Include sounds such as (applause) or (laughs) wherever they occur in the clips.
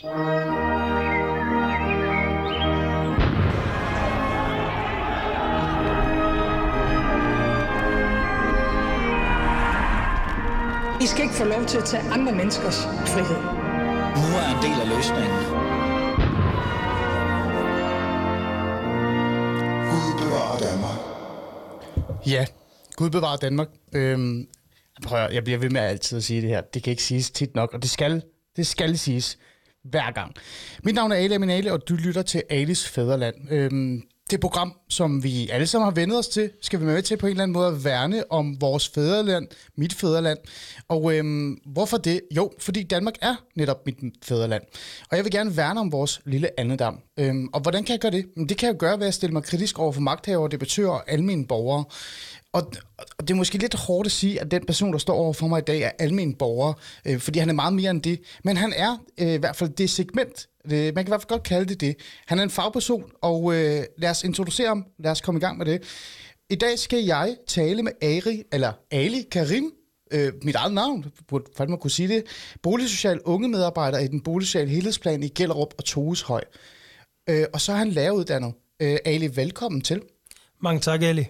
I skal ikke få lov til at tage andre menneskers frihed. Nu er en del af løsningen. Gud bevarer Danmark. Ja, Gud bevarer Danmark. Øhm, prøv at, jeg bliver ved med altid at sige det her. Det kan ikke siges tit nok, og det skal, det skal siges hver gang. Mit navn er Ali Aminale, og du lytter til Alis Fæderland. Øhm, det program, som vi alle sammen har vendet os til, skal vi med til på en eller anden måde at værne om vores fædreland, mit fædreland. Og øhm, hvorfor det? Jo, fordi Danmark er netop mit fædreland. Og jeg vil gerne værne om vores lille andedam. Øhm, og hvordan kan jeg gøre det? Det kan jeg gøre ved at stille mig kritisk over for magthavere, debattører og almindelige borgere. Og, og det er måske lidt hårdt at sige, at den person, der står over for mig i dag, er almen borger, øh, fordi han er meget mere end det. Men han er øh, i hvert fald det segment, det, man kan i hvert fald godt kalde det det. Han er en fagperson, og øh, lad os introducere ham. Lad os komme i gang med det. I dag skal jeg tale med Ari, eller Ali Karim, øh, mit eget navn, burde fandme kunne sige det, boligsocial unge medarbejder i den boligsociale helhedsplan i Gellerup og Toeshøj. Øh, og så er han læreruddannet. Øh, Ali, velkommen til. Mange tak, Ali.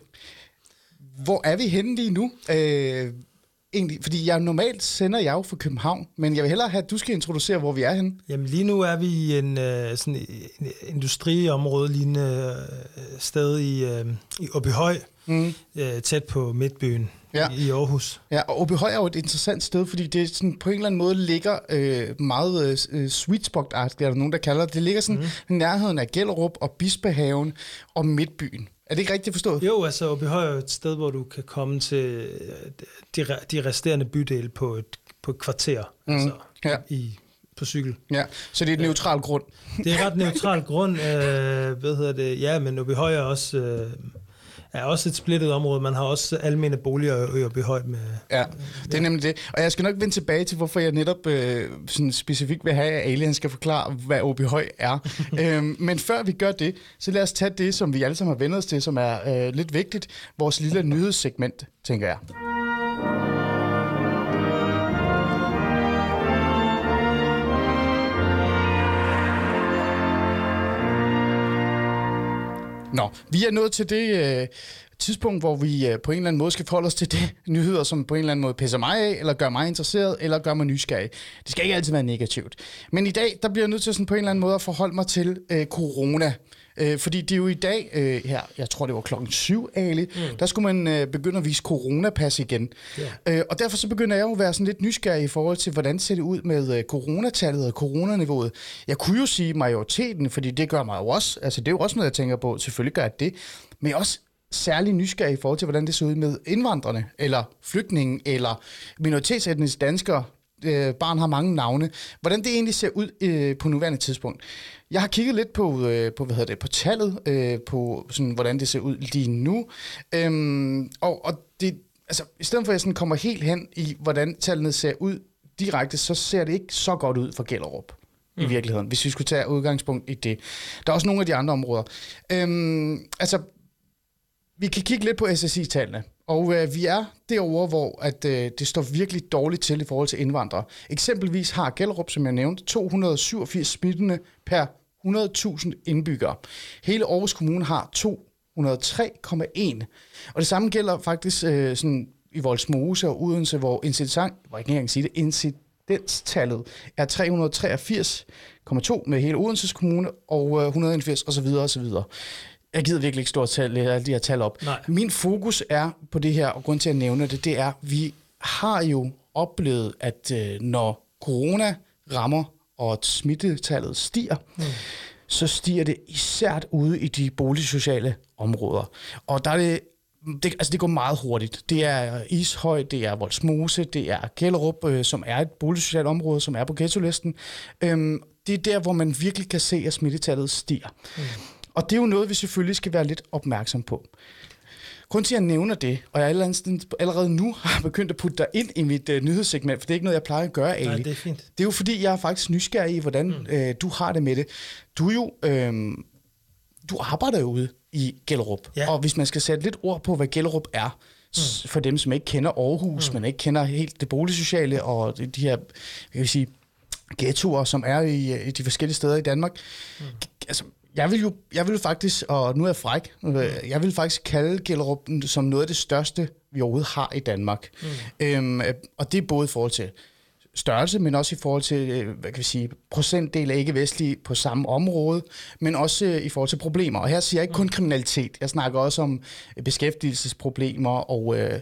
Hvor er vi henne lige nu? Øh, egentlig, fordi jeg normalt sender jeg jo fra København, men jeg vil hellere have, at du skal introducere, hvor vi er henne. Jamen lige nu er vi i en, uh, sådan en industriområde lignende uh, sted i, uh, i Åbyhøj, mm. uh, tæt på Midtbyen ja. i, Aarhus. Ja, og Åbyhøj er jo et interessant sted, fordi det sådan, på en eller anden måde ligger uh, meget uh, sweet spot er der nogen, der kalder det. Det ligger sådan mm. nærheden af Gellerup og Bispehaven og Midtbyen. Er det ikke rigtigt forstået? Jo, altså Åbyhøj er et sted, hvor du kan komme til de, de resterende bydele på et, på et kvarter, mm. altså ja. i, på cykel. Ja, så det er et neutral grund. Det er et ret neutral grund. Øh, hvad hedder det? Ja, men Åbyhøj er også... Øh, er også et splittet område. Man har også almene boliger i Åbyhøj med... Ja, det er nemlig det. Og jeg skal nok vende tilbage til, hvorfor jeg netop øh, sådan specifikt vil have, at Alien skal forklare, hvad Åbyhøj er. (laughs) øhm, men før vi gør det, så lad os tage det, som vi alle sammen har vendt os til, som er øh, lidt vigtigt. Vores lille nyhedssegment, tænker jeg. Nå, vi er nået til det øh, tidspunkt, hvor vi øh, på en eller anden måde skal forholde os til det (laughs) nyheder, som på en eller anden måde pisser mig af, eller gør mig interesseret, eller gør mig nysgerrig. Det skal ikke altid være negativt. Men i dag, der bliver jeg nødt til sådan på en eller anden måde at forholde mig til øh, corona. Øh, fordi det er jo i dag, øh, her, jeg tror det var klokken 7, Ali, mm. der skulle man øh, begynde at vise coronapas igen. Yeah. Øh, og derfor så begynder jeg jo at være sådan lidt nysgerrig i forhold til, hvordan ser det ud med øh, coronatallet og coronaniveauet. Jeg kunne jo sige majoriteten, fordi det gør mig jo også, altså det er jo også noget, jeg tænker på, selvfølgelig gør jeg det, men også særlig nysgerrig i forhold til, hvordan det ser ud med indvandrerne, eller flygtninge, eller minoritetsetniske danskere, øh, barn har mange navne. Hvordan det egentlig ser ud øh, på nuværende tidspunkt. Jeg har kigget lidt på, øh, på hvad hedder det, på tallet, øh, på sådan, hvordan det ser ud lige nu. Øhm, og, og det, altså, i stedet for at jeg sådan kommer helt hen i, hvordan tallene ser ud direkte, så ser det ikke så godt ud for Gellerup mm. i virkeligheden, hvis vi skulle tage udgangspunkt i det. Der er også nogle af de andre områder. Øhm, altså, vi kan kigge lidt på SSI-tallene, og øh, vi er derovre, hvor at, øh, det står virkelig dårligt til i forhold til indvandrere. Eksempelvis har Gellerup, som jeg nævnte, 287 smittende per 100.000 indbyggere. Hele Aarhus Kommune har 203,1. Og det samme gælder faktisk øh, sådan i Voldsmose og Udense, hvor incident, hvor jeg kan ikke sige det, incidenstallet er 383,2 med hele Odenses Kommune og øh, 181 osv. osv. Jeg gider virkelig ikke stå og tale alle de her tal op. Nej. Min fokus er på det her, og grund til at nævne det, det er, at vi har jo oplevet, at øh, når corona rammer, og smittetallet stiger, mm. så stiger det især ude i de boligsociale områder. Og der er det det, altså det går meget hurtigt. Det er Ishøj, det er Voldsmose, det er Gellerup, øh, som er et boligsocialt område, som er på ghetto-listen. Øhm, det er der, hvor man virkelig kan se, at smittetallet stiger. Mm. Og det er jo noget, vi selvfølgelig skal være lidt opmærksom på. Grunden til, at jeg nævner det, og jeg allerede nu (laughs) har begyndt at putte dig ind i mit uh, nyhedssegment, for det er ikke noget, jeg plejer at gøre, Ali. Nej, det er fint. Det er jo fordi, jeg er faktisk nysgerrig i, hvordan mm. uh, du har det med det. Du er jo... Øh, du arbejder jo ude i Gellerup, ja. og hvis man skal sætte lidt ord på, hvad Gellerup er, mm. for dem, som ikke kender Aarhus, mm. men ikke kender helt det boligsociale og de her, jeg vil sige, ghettoer, som er i, i de forskellige steder i Danmark. Mm. Altså, jeg vil jo jeg vil faktisk, og nu er jeg fræk, øh, jeg vil faktisk kalde Gellerup som noget af det største, vi overhovedet har i Danmark. Mm. Øhm, og det er både i forhold til størrelse, men også i forhold til, øh, hvad kan vi sige, procentdel af ikke-vestlige på samme område, men også øh, i forhold til problemer. Og her siger jeg ikke kun mm. kriminalitet, jeg snakker også om beskæftigelsesproblemer og, øh,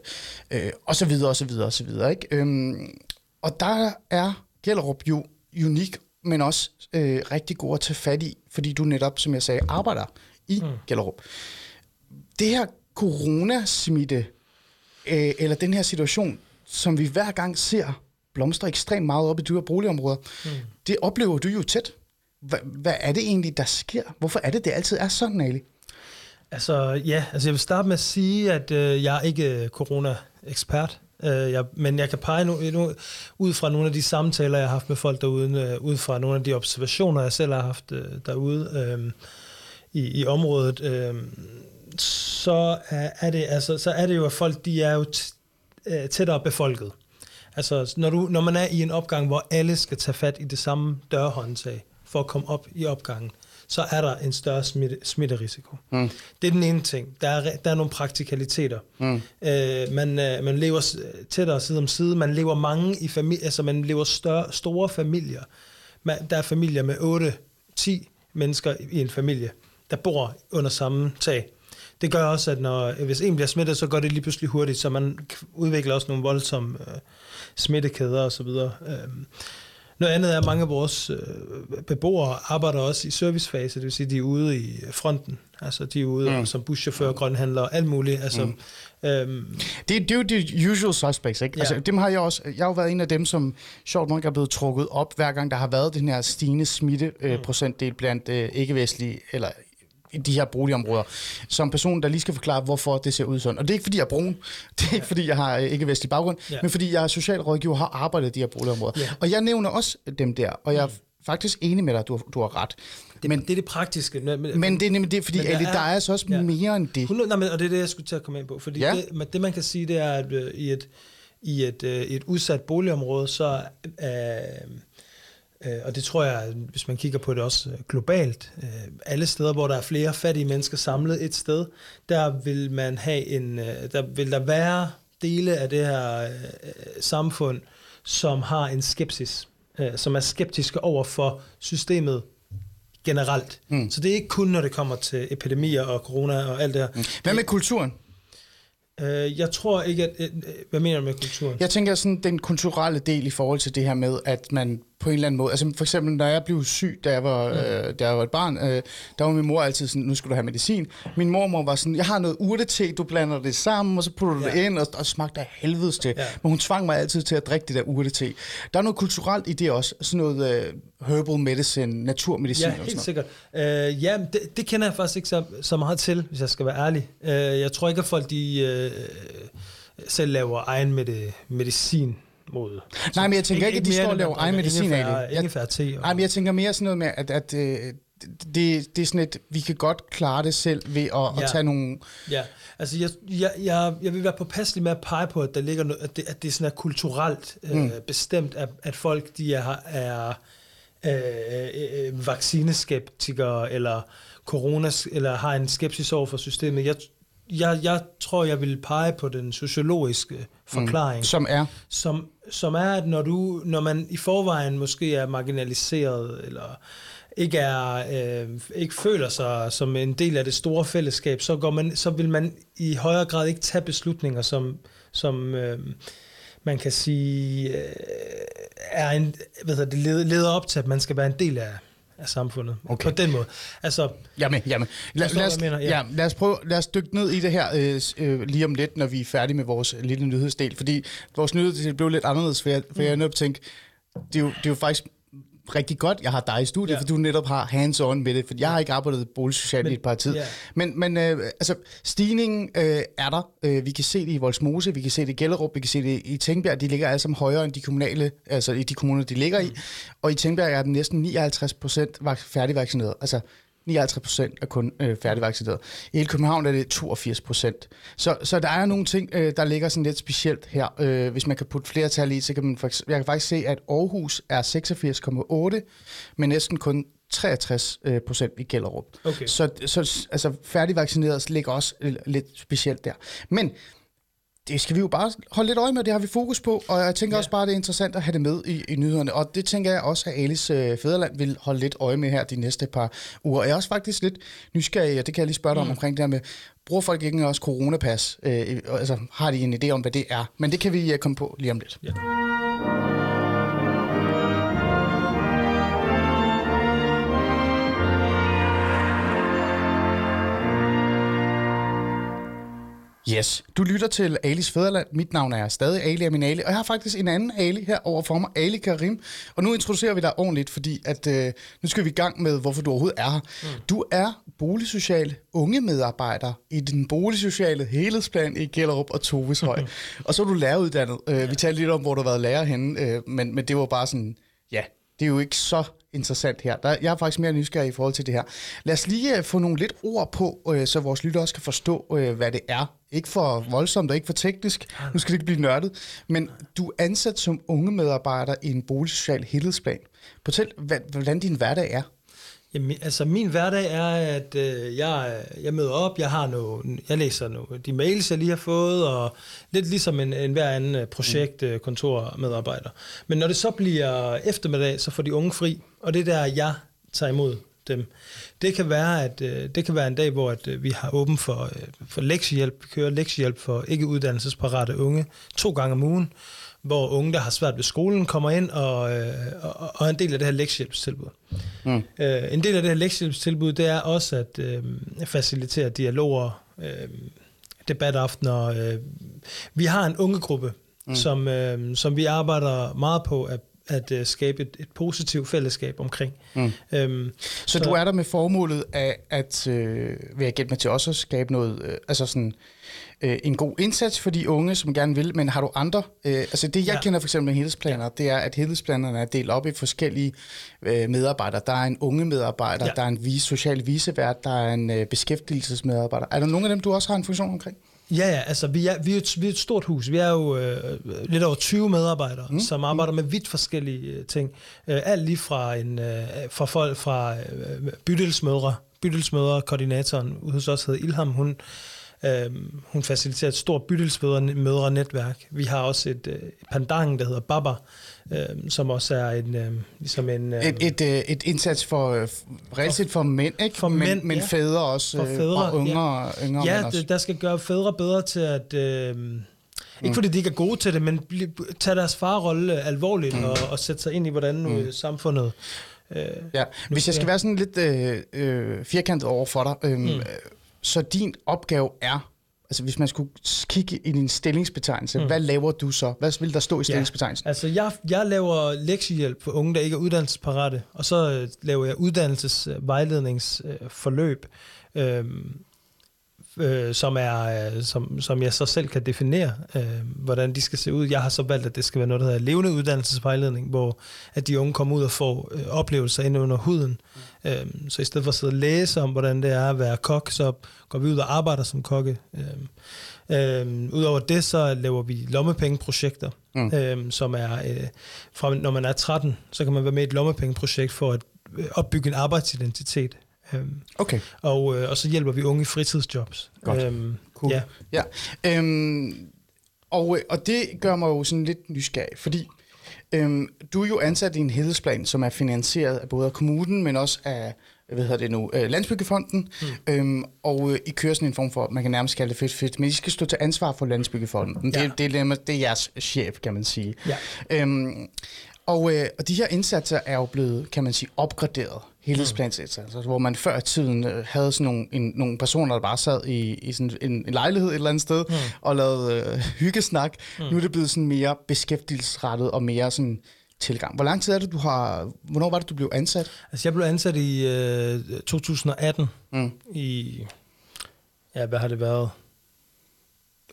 øh, og så videre, og så videre, og så videre. Ikke? Øhm, og der er Gellerup jo unik, men også øh, rigtig god at tage fat i, fordi du netop, som jeg sagde, arbejder i mm. Gellerup. Det her coronasmitte, øh, eller den her situation, som vi hver gang ser blomstre ekstremt meget op i dyre boligområder, mm. det oplever du jo tæt. Hva, hvad er det egentlig, der sker? Hvorfor er det, det altid er sådan, Ali? Altså, ja, altså jeg vil starte med at sige, at øh, jeg er ikke corona-ekspert. Øh, jeg, men jeg kan pege nu, nu, ud fra nogle af de samtaler, jeg har haft med folk derude, øh, ud fra nogle af de observationer, jeg selv har haft øh, derude øh, i, i området, øh, så er, er det altså, så er det jo, at folk de er jo øh, tættere befolket. Altså, når, du, når man er i en opgang, hvor alle skal tage fat i det samme dørhåndtag for at komme op i opgangen, så er der en større smitte, smitterisiko. Mm. Det er den ene ting. Der er, der er nogle praktikaliteter. Mm. Øh, man, øh, man lever tættere side om side. Man lever mange i familie, altså man lever større, store familier. Man, der er familier med 8-10 mennesker i en familie, der bor under samme tag. Det gør også, at når, hvis en bliver smittet, så går det lige pludselig hurtigt, så man udvikler også nogle voldsomme øh, smittekæder osv. Øh, noget andet er, at mange af vores øh, beboere arbejder også i servicefase, det vil sige, de er ude i fronten. Altså, de er ude mm. som buschauffør, grønhandler og alt muligt. Altså, mm. øhm, det, det er jo de usual suspects, ikke? Ja. Altså, dem har jeg også. Jeg har jo været en af dem, som sjovt nok er blevet trukket op, hver gang der har været den her stigende smitteprocentdel øh, mm. blandt øh, ikke-vestlige, eller i de her boligområder, som person, der lige skal forklare, hvorfor det ser ud sådan. Og det er ikke, fordi jeg er brun, det er ikke, fordi jeg har ikke vestlig baggrund, ja. men fordi jeg er socialrådgiver og har arbejdet i de her boligområder. Ja. Og jeg nævner også dem der, og jeg er mm. faktisk enig med dig, du, du har ret. Det, men, det er det praktiske. Men, men det er nemlig det, fordi der, der er altså også ja. mere end det. 100, nej, men, og det er det, jeg skulle til at komme ind på. Fordi ja. det, det, man kan sige, det er, at øh, i et, i et, øh, et udsat boligområde, så... Øh, Øh, og det tror jeg, hvis man kigger på det også øh, globalt, øh, alle steder, hvor der er flere fattige mennesker samlet et sted, der vil man have en, der vil der være dele af det her samfund, som har en skepsis, som er skeptiske over for systemet generelt. Mm. Så det er ikke kun, når det kommer til epidemier og corona og alt det her. Mm. Hvad med kulturen? Øh, jeg tror ikke, at... Øh, hvad mener du med kulturen? Jeg tænker sådan den kulturelle del i forhold til det her med, at man på en eller anden måde... Altså for eksempel, da jeg blev syg, da jeg var, mm. øh, da jeg var et barn, øh, der var min mor altid sådan, nu skal du have medicin. Min mormor var sådan, jeg har noget urtete, du blander det sammen, og så putter du ja. det ind, og, og smagte af helvedes til. Ja. Men hun tvang mig altid til at drikke det der urtete. Der er noget kulturelt i det også. Sådan noget øh, herbal medicine, naturmedicin. Ja, helt sikkert. Øh, ja, det, det kender jeg faktisk ikke så, så meget til, hvis jeg skal være ærlig. Øh, jeg tror ikke, at folk de, øh, selv laver egen med medicin mod. Nej, men jeg tænker ikke, ikke at de står og laver egen medicin af det. Ingefær te. Nej, men jeg tænker mere sådan noget med, at, at øh, det, det er sådan et, vi kan godt klare det selv ved at, ja. at tage nogle... Ja, altså jeg, jeg, jeg, jeg vil være påpasselig med at pege på, at, der ligger noget, at, det, at det sådan er kulturelt øh, mm. bestemt, at, at folk de er, er øh, øh, vaccineskeptikere, eller corona, eller har en skepsis over for systemet. Jeg, jeg, jeg tror, jeg vil pege på den sociologiske forklaring. Mm, som er? Som, som er, at når, du, når man i forvejen måske er marginaliseret, eller ikke, er, øh, ikke føler sig som en del af det store fællesskab, så, går man, så vil man i højere grad ikke tage beslutninger, som, som øh, man kan sige, øh, er en, hvad det, leder op til, at man skal være en del af, af samfundet. Okay. På den måde. Altså, jamen, jamen. Lad, lad, os, mener, ja. Ja, lad, os prøve, lad os dykke ned i det her øh, øh, lige om lidt, når vi er færdige med vores lille nyhedsdel. Fordi vores nyhedsdel blev lidt anderledes, for jeg, for mm. jeg er nødt til at tænke, det er, jo, det er jo faktisk rigtig godt, jeg har dig i studiet, ja. for du netop har hands-on med det, for jeg har ikke arbejdet boligsocialt i et par tid. Yeah. Men, men øh, altså, stigningen øh, er der. Øh, vi kan se det i Voldsmose, vi kan se det i Gellerup, vi kan se det i Tænkbjerg. De ligger alle sammen højere end de kommunale, altså i de kommuner, de ligger mm. i. Og i Tænkbjerg er den næsten 59 procent færdigvaccineret. Altså, 59 procent er kun øh, færdigvaccineret. I hele København er det 82 procent. Så, så der er nogle ting, øh, der ligger sådan lidt specielt her. Øh, hvis man kan putte flere tal i, så kan man faktisk, jeg kan faktisk se, at Aarhus er 86,8, men næsten kun 63 øh, procent i Gellerup. Okay. Så, så altså, færdigvaccineret ligger også øh, lidt specielt der. Men det skal vi jo bare holde lidt øje med, det har vi fokus på, og jeg tænker ja. også bare, det er interessant at have det med i, i nyhederne, og det tænker jeg også, at Alice øh, Fæderland vil holde lidt øje med her de næste par uger. Jeg er også faktisk lidt nysgerrig, og det kan jeg lige spørge dig mm. om omkring det her med, bruger folk ikke også coronapas? Øh, altså, har de en idé om, hvad det er? Men det kan vi øh, komme på lige om lidt. Ja. Yes, du lytter til Alis Fæderland. Mit navn er stadig Ali Aminali, og jeg har faktisk en anden Ali her over for mig, Ali Karim. Og nu introducerer vi dig ordentligt, fordi at, øh, nu skal vi i gang med, hvorfor du overhovedet er her. Mm. Du er boligsocial unge medarbejder i den boligsociale helhedsplan i Gellerup og Toveshøj. (laughs) og så er du læreruddannet. Øh, ja. Vi talte lidt om, hvor du har været lærer henne, øh, men, men det var bare sådan, ja, det er jo ikke så interessant her. Der, jeg er faktisk mere nysgerrig i forhold til det her. Lad os lige uh, få nogle lidt ord på, uh, så vores lytter også kan forstå, uh, hvad det er. Ikke for voldsomt og ikke for teknisk. Nu skal det ikke blive nørdet. Men du er ansat som unge medarbejder i en boligsocial helhedsplan. Fortæl, hvordan din hverdag er. Jamen, altså min hverdag er, at øh, jeg, jeg møder op, jeg har noget, jeg læser nogle, de mails, jeg lige har fået, og lidt ligesom en, en hver anden øh, projekt, Øh. Men når det så bliver eftermiddag, så får de unge fri, og det er der, jeg tager imod dem. Det kan være, at øh, det kan være en dag, hvor at, øh, vi har åben for, øh, for lektiehjælp. Vi kører lektiehjælp for ikke uddannelsesparate unge to gange om ugen hvor unge, der har svært ved skolen, kommer ind og, øh, og, og er en del af det her lektiehjælpstilbud. Mm. Øh, en del af det her lektiehjælpstilbud, det er også at øh, facilitere dialoger, øh, debataftener. Øh. Vi har en ungegruppe, mm. som, øh, som vi arbejder meget på at at uh, skabe et, et positivt fællesskab omkring. Mm. Øhm, så, så du er der med formålet af at, øh, jeg gætte mig til også at skabe noget, øh, altså sådan øh, en god indsats for de unge, som gerne vil, men har du andre? Øh, altså det, jeg ja. kender for eksempel med helhedsplaner, det er, at helhedsplanerne er delt op i forskellige øh, medarbejdere. Der er en unge medarbejder, ja. der er en vis, social visevært, der er en øh, beskæftigelsesmedarbejder. Er der nogen af dem, du også har en funktion omkring? Ja, ja, altså vi er, vi, er et, vi er et stort hus. Vi er jo øh, lidt over 20 medarbejdere, mm. som arbejder med vidt forskellige øh, ting. Øh, alt lige fra, en, øh, fra folk fra øh, bydelsmødre, bydelsmødre, koordinatoren hos os hedder Ilham, hun Øh, hun faciliterer et stort bytelsmødre-netværk. Vi har også et, øh, pandang, der hedder Baba, øh, som også er en, øh, ligesom en... Øh, et, et, øh, et indsats for, øh, for, for mænd, ikke? For mænd, men, men ja. fædre også, for fædre, og yngre, ja. yngre ja, mænd også. der skal gøre fædre bedre til at... Øh, ikke mm. fordi de ikke er gode til det, men tage deres farrolle alvorligt mm. og, og sætte sig ind i, hvordan mm. samfundet... Øh, ja. Hvis jeg skal være sådan lidt øh, øh, firkantet over for dig, øh, mm så din opgave er, altså hvis man skulle kigge i din stillingsbetegnelse, mm. hvad laver du så? Hvad vil der stå i stillingsbetegnelsen? Ja, altså jeg, jeg laver lektiehjælp for unge, der ikke er uddannelsesparate, og så øh, laver jeg uddannelsesvejledningsforløb. Øh, øh, som, er, øh, som, som jeg så selv kan definere, øh, hvordan de skal se ud. Jeg har så valgt, at det skal være noget, der hedder levende uddannelsesvejledning, hvor at de unge kommer ud og får øh, oplevelser inde under huden. Mm. Øh, så i stedet for at sidde og læse om, hvordan det er at være kok, så går vi ud og arbejder som kokke. Øh, Øh, Udover det, så laver vi lommepengeprojekter, mm. øh, som er, øh, fra når man er 13, så kan man være med i et lommepengeprojekt for at øh, opbygge en arbejdsidentitet. Øhm, okay. Og, øh, og så hjælper vi unge i fritidsjobs. Godt. Øhm, cool. Ja. ja. Øhm, og, og det gør mig jo sådan lidt nysgerrig, fordi øhm, du er jo ansat i en helhedsplan, som er finansieret af både kommunen, men også af hvad hedder det nu, øh, Landsbyggefonden, mm. øhm, og øh, I kører sådan en form for, man kan nærmest kalde det fedt fedt, men I skal stå til ansvar for Landsbyggefonden. Ja. Det, det, det, det er jeres chef, kan man sige. Ja. Øhm, og, øh, og de her indsatser er jo blevet, kan man sige, opgraderet helhedsplansindsatser, altså, hvor man før i tiden øh, havde sådan nogle, en, nogle personer, der bare sad i, i sådan en, en lejlighed et eller andet sted mm. og lavede øh, (laughs) hyggesnak. Mm. Nu er det blevet sådan mere beskæftigelsesrettet og mere sådan tilgang. Hvor lang tid er det, du har... Hvornår var det, du blev ansat? Altså, jeg blev ansat i øh, 2018. Mm. I... Ja, hvad har det været?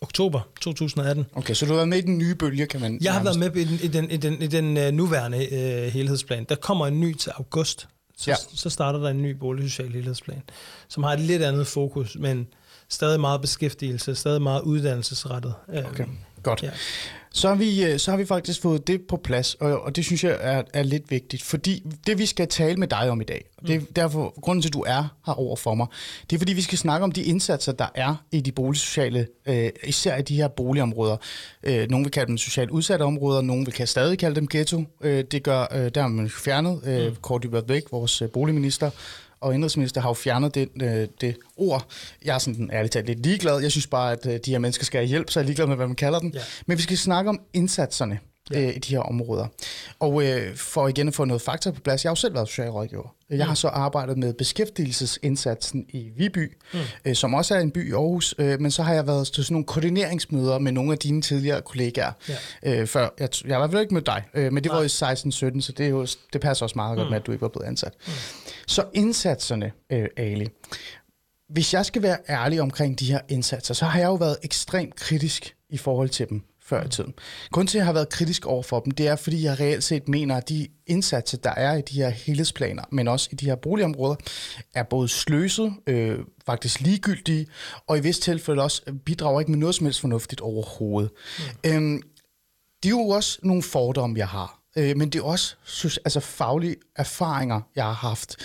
oktober 2018. Okay, så du har været med i den nye bølge, kan man... Jeg har været med i den, i den, i den, i den uh, nuværende uh, helhedsplan. Der kommer en ny til august så, Ja. så starter der en ny boligsocial helhedsplan, som har et lidt andet fokus, men stadig meget beskæftigelse, stadig meget uddannelsesrettet. Øh, Okay, godt. Ja. Så har, vi, øh, så har vi faktisk fået det på plads, og, og det synes jeg er, er lidt vigtigt, fordi det vi skal tale med dig om i dag, det er derfor grunden til, at du er her over for mig, det er fordi vi skal snakke om de indsatser, der er i de boligsociale, øh, især i de her boligområder. Øh, nogle vil kalde dem socialt udsatte områder, nogle vil kan stadig kalde dem ghetto. Øh, det gør, øh, der har man fjernet, øh, mm. Væk, vores øh, boligminister, og indrigsminister har jo fjernet det, øh, det ord. Jeg er sådan ærligt talt lidt ligeglad. Jeg synes bare, at øh, de her mennesker skal have hjælp, så jeg er ligeglad med, hvad man kalder dem. Ja. Men vi skal snakke om indsatserne Ja. øh, i de her områder. Og øh, for igen at få noget fakta på plads, jeg har jo selv været socialrådgiver. Jeg har så arbejdet med beskæftigelsesindsatsen i Viby, mm. øh, som også er en by i Aarhus, øh, men så har jeg været til sådan nogle koordineringsmøder med nogle af dine tidligere kollegaer. Ja. Øh, før, jeg, jeg hvert fald ikke med dig, øh, men det Nej. var i 16-17, så det, er jo, det passer også meget godt med, at du ikke var blevet ansat. Mm. Så indsatserne, øh, Ali. Hvis jeg skal være ærlig omkring de her indsatser, så har jeg jo været ekstremt kritisk i forhold til dem før i tiden. Grunden til, at jeg har været kritisk over for dem, det er, fordi jeg reelt set mener, at de indsatser, der er i de her helhedsplaner, men også i de her boligområder, er både sløset, øh, faktisk ligegyldige, og i vist tilfælde også bidrager ikke med noget som helst fornuftigt overhovedet. Mm. Øhm, det er jo også nogle fordomme, jeg har. Øh, men det er også synes, altså, faglige erfaringer, jeg har haft.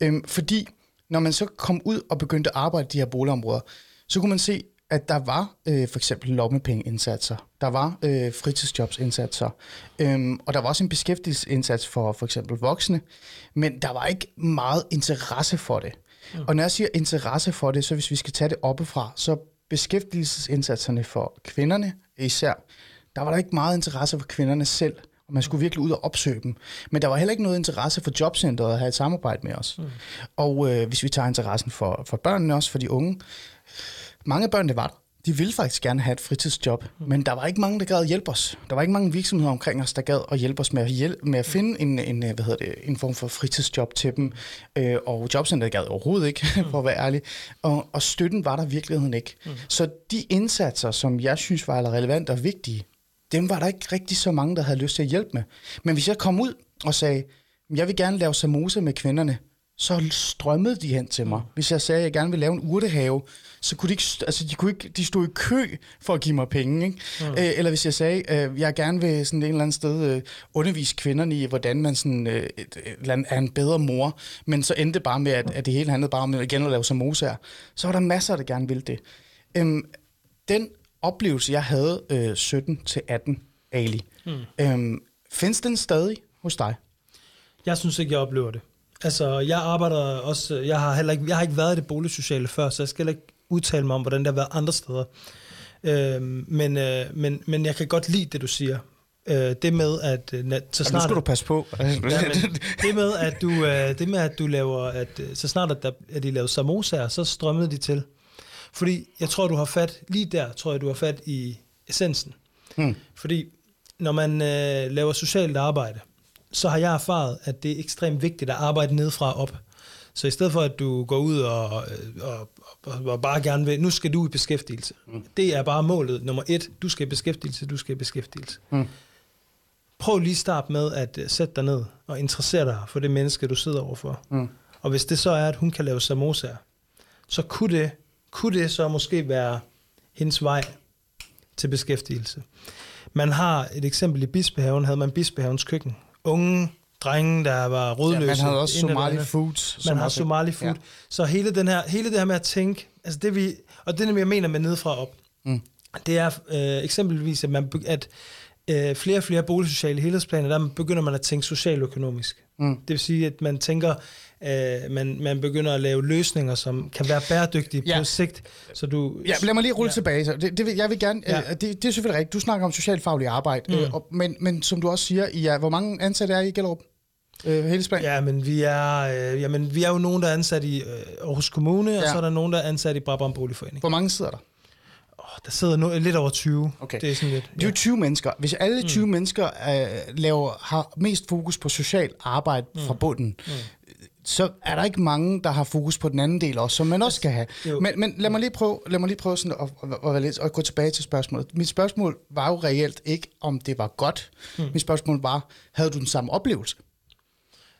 Øhm, fordi når man så kom ud og begyndte at arbejde i de her boligområder, så kunne man se, at der var øh, for eksempel lommepengeindsatser, der var øh, fritidsjobsindsatser, øhm, og der var også en beskæftigelsesindsats for for eksempel voksne, men der var ikke meget interesse for det. Mm. Og når jeg siger interesse for det, så hvis vi skal tage det oppefra, så beskæftigelsesindsatserne for kvinderne især, der var der ikke meget interesse for kvinderne selv, og man skulle virkelig ud og opsøge dem. Men der var heller ikke noget interesse for jobcentret at have et samarbejde med os. Mm. Og øh, hvis vi tager interessen for, for børnene også, for de unge, mange af børnene var der. De ville faktisk gerne have et fritidsjob, mm. men der var ikke mange, der gad at hjælpe os. Der var ikke mange virksomheder omkring os, der gad at hjælpe os med at, hjælpe, med at finde en, en, hvad hedder det, en form for fritidsjob til dem. Øh, og jobcenteret gad overhovedet ikke, (laughs) for at være ærlig. Og, og støtten var der i virkeligheden ikke. Mm. Så de indsatser, som jeg synes var relevante og vigtige, dem var der ikke rigtig så mange, der havde lyst til at hjælpe med. Men hvis jeg kom ud og sagde, jeg vil gerne lave samosa med kvinderne, så strømmede de hen til mig. Hvis jeg sagde, at jeg gerne vil lave en urtehave, så kunne de ikke, altså de, kunne ikke, de stod i kø for at give mig penge. Ikke? Mm. Øh, eller hvis jeg sagde, at jeg gerne vil sådan et eller andet sted øh, undervise kvinderne i, hvordan man sådan, øh, et, et, andet er en bedre mor, men så endte det bare med, at, at det hele handlede bare om igen at lave samosaer, så var der masser, der gerne ville det. Øhm, den oplevelse, jeg havde øh, 17-18, Ali, mm. øhm, findes den stadig hos dig? Jeg synes ikke, jeg oplever det. Altså, jeg arbejder også, jeg har heller ikke, jeg har ikke været i det boligsociale før, så jeg skal heller ikke udtale mig om, hvordan det har været andre steder. Øhm, men, øh, men, men jeg kan godt lide det, du siger. Øh, det med, at... øh, Så Ja, nu snart, skal du passe på. (laughs) Ja, men det med, at du, øh, det med, at du laver, at øh, så snart at, der, at de laver samosaer, så strømmede de til. Fordi jeg tror, du har fat, lige der tror jeg, du har fat i essensen. Hmm. Fordi når man øh, laver socialt arbejde, så har jeg erfaret, at det er ekstremt vigtigt at arbejde nedefra og op. Så i stedet for, at du går ud og, øh, og, og, og bare gerne vil, nu skal du i beskæftigelse. Mm. Det er bare målet nummer et. Du skal i beskæftigelse, du skal i beskæftigelse. Mm. Prøv lige at starte med at øh, sætte dig ned og interessere dig for det menneske, du sidder overfor. Mm. Og hvis det så er, at hun kan lave samosaer, så kunne det, kunne det så måske være hendes vej til beskæftigelse. Man har et eksempel i Bispehaven, havde man Bispehavens køkken. Unge drenge, der var rådløse. Ja, man havde også Somali. Foods. Man har Somali food. Ja. Så hele, den her, hele det her med at tænke, altså det vi, og det jeg mener med nedefra op, Mm. det er øh, eksempelvis, at, man, at øh, flere og flere boligsociale helhedsplaner, der begynder man at tænke socialøkonomisk. Mm. Det vil sige, at man tænker, øh, man, man begynder at lave løsninger, som kan være bæredygtige Ja. på sigt. Så du, Ja, lad mig lige rulle ja. Tilbage. Så det, det, jeg vil gerne, ja. Øh, det, det er selvfølgelig rigtigt. Du snakker om socialfaglig arbejde, mm. øh, og, men, men som du også siger, I er, hvor mange ansatte er I i Gellerup? Øh, Helsebæk? Ja, men vi er, øh, jamen, vi er jo nogen, der er ansat i øh, Aarhus Kommune. Ja. og så er der nogen, der er ansat i Brabrand Boligforening. Hvor mange sidder der? Oh, der sidder no, lidt over 20. Okay. Det er sådan lidt... Det er jo 20 mennesker. Hvis alle 20 mm. mennesker øh, laver, har mest fokus på social arbejde mm. fra bunden, mm. så er der ikke mange, der har fokus på den anden del også, som man også skal have. jo. Men, men lad mig lige prøve, lad mig lige prøve sådan at, at, at, at, at gå tilbage til spørgsmålet. Mit spørgsmål var jo reelt ikke, om det var godt. Mm. Mit spørgsmål var, havde du den samme oplevelse?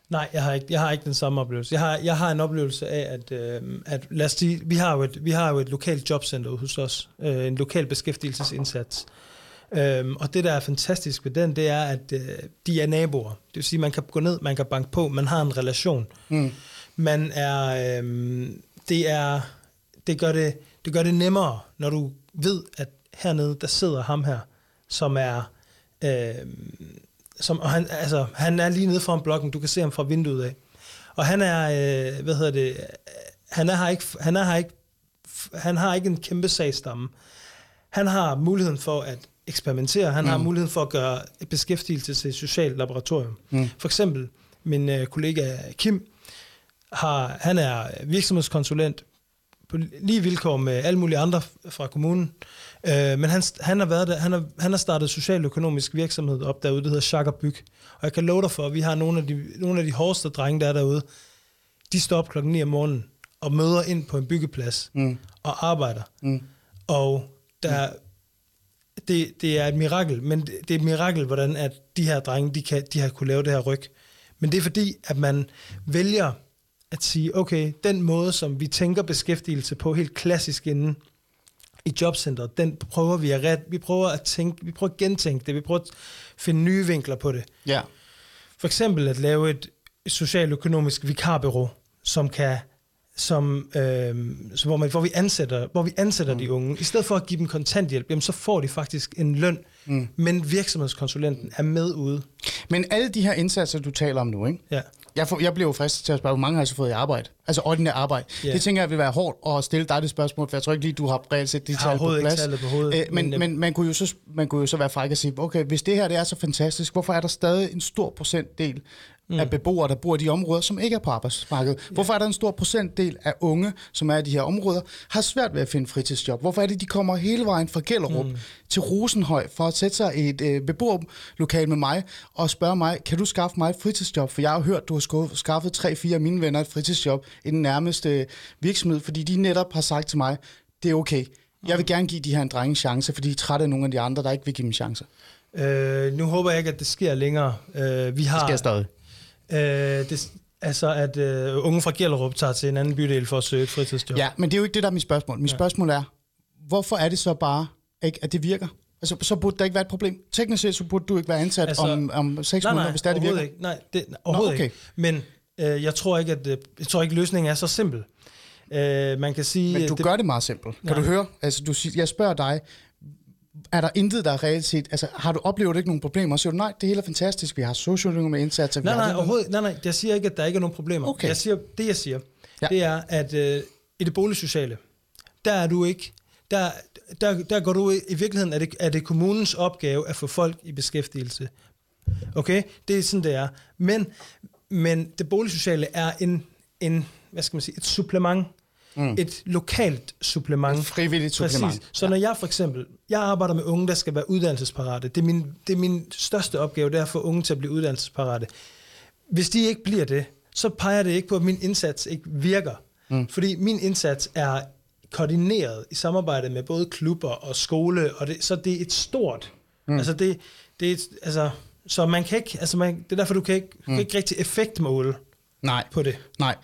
Nej, jeg har ikke, jeg har ikke den samme oplevelse. Jeg har, jeg har en oplevelse af, at, øh, at lad os sige, vi har jo et, vi har jo et lokalt jobcenter hos os, øh, en lokal beskæftigelsesindsats. Øhm, og det, der er fantastisk ved den, det er, at øh, de er naboer. Det vil sige, man kan gå ned, man kan banke på, man har en relation. Mm. Man er, øh, det er, det gør det, det gør det nemmere, når du ved, at hernede, der sidder ham her, som er, øh, som, og han, altså, han er lige nede foran blokken, du kan se ham fra vinduet af. Og han er, øh, hvad hedder det, han er her ikke, han er her ikke, han har ikke en kæmpe sagstamme. Han har muligheden for at eksperimentere. Han mm. har muligheden for at gøre beskæftigelse til et socialt laboratorium. Mm. For eksempel min øh, kollega Kim, har, han er virksomhedskonsulent på lige vilkår med alle mulige andre fra kommunen. Øh, men han, han, har været der, han, har, han har startet socialøkonomisk virksomhed op derude, det hedder Chaka Byg. Og jeg kan love dig for, at vi har nogle af de, nogle af de hårdeste drenge, der er derude. De står op klokken 9 om morgenen og møder ind på en byggeplads mm. og arbejder. Mm. Og der, mm det, det er et mirakel, men det, det er et mirakel, hvordan at de her drenge, de, kan, de har kunne lave det her ryg. Men det er fordi, at man vælger at sige, okay, den måde, som vi tænker beskæftigelse på helt klassisk inden i jobcentret, den prøver vi at ret, vi prøver at tænke, vi prøver at gentænke det, vi prøver at finde nye vinkler på det. Ja. For eksempel at lave et socialøkonomisk vikarbureau, som kan som, øh, så hvor, man, hvor vi ansætter, hvor vi ansætter mm. de unge. I stedet for at give dem kontanthjælp, jamen, så får de faktisk en løn, mm. men virksomhedskonsulenten er med ude. Men alle de her indsatser, du taler om nu, ikke? Ja. Jeg, får, jeg bliver jo fristet til at spørge, hvor mange har I så fået i arbejde? Altså ordinær arbejde. Yeah. Det tænker jeg vil være hårdt at stille dig det spørgsmål, for jeg tror ikke lige, du har reelt set de tal på plads. Ikke på hovedet, Æ, men, men, men man, kunne jo så, man kunne jo så være fræk og sige, okay, hvis det her det er så fantastisk, hvorfor er der stadig en stor procentdel mm. af beboere, der bor i de områder, som ikke er på arbejdsmarkedet. Ja. Hvorfor er der en stor procentdel af unge, som er i de her områder, har svært ved at finde fritidsjob? Hvorfor er det, de kommer hele vejen fra Gellerup mm. til Rosenhøj for at sætte sig i et øh, beboerlokal med mig og spørge mig, kan du skaffe mig et fritidsjob? For jeg har hørt, du har skaffet tre-fire af mine venner et fritidsjob i den nærmeste virksomhed, fordi de netop har sagt til mig, det er okay. Jeg vil gerne give de her en drenge chance, fordi de er trætte af nogle af de andre, der ikke vil give dem chance. Øh, nu håber jeg ikke, at det sker længere. Øh, vi har, det sker stadig. Øh, det, altså, at øh, unge fra Gellerup tager til en anden bydel for at søge et fritidsjob. Ja, men det er jo ikke det, der er mit spørgsmål. Mit ja. spørgsmål er, hvorfor er det så bare, ikke, at det virker? Altså, så burde der ikke være et problem. Teknisk set, så burde du ikke være ansat altså, om, om 6 nej, måneder, hvis det, er, det virker. Ikke. Nej, det, overhovedet Nå, okay. ikke. Men øh, jeg tror ikke, at øh, jeg tror ikke, løsningen er så simpel. Øh, man kan sige... Men du det, gør det meget simpelt. Kan nej. du høre? Altså, du, jeg spørger dig, er der intet, der er reelt set... Altså, har du oplevet ikke nogen problemer? Så siger du, nej, det hele er fantastisk. Vi har med indsatser. Nej, nej, overhovedet, nej, nej. Jeg siger ikke, at der ikke er nogen problemer. Okay. Jeg siger, det, jeg siger, ja. det er, at øh, i det boligsociale, der er du ikke... Der, der, der går du i virkeligheden, er det, er det kommunens opgave at få folk i beskæftigelse. Okay? Det er sådan, det er. Men, men det boligsociale er en, en, hvad skal man sige, et supplement Mm. Et lokalt supplement. Et frivilligt supplement. Præcis. Så når jeg for eksempel, jeg arbejder med unge, der skal være uddannelsesparate. Det er min, det er min største opgave, det er at få unge til at blive uddannelsesparate. Hvis de ikke bliver det, så peger det ikke på, at min indsats ikke virker. Mm. Fordi min indsats er koordineret i samarbejde med både klubber og skole, og det, så det er et stort. Mm. Altså det, det er et, altså, så man kan ikke, altså man, det er derfor, du kan ikke, mm. kan ikke rigtig effektmåle Nej. på det. Nej,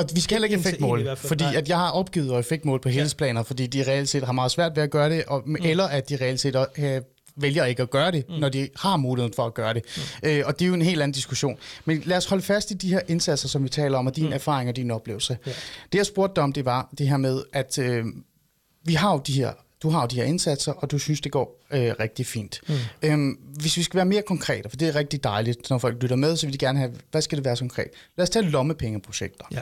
og vi skal heller ikke effektmål, fordi at jeg har opgivet at effektmål på helhedsplaner, fordi de reelt set har meget svært ved at gøre det, og, mm. eller at de reelt set øh, vælger ikke at gøre det, mm. når de har muligheden for at gøre det. Mm. Øh, og det er jo en helt anden diskussion. Men lad os holde fast i de her indsatser, som vi taler om, og din mm. erfaring og din oplevelse. Ja. Det jeg spurgte dig om, det var det her med, at øh, vi har jo de her du har jo de her indsatser, og du synes, det går øh, rigtig fint. Mm. Øhm, hvis vi skal være mere konkrete, for det er rigtig dejligt, når folk lytter med, så vil de gerne have, hvad skal det være så konkret? Lad os tage lommepengeprojekter. Ja.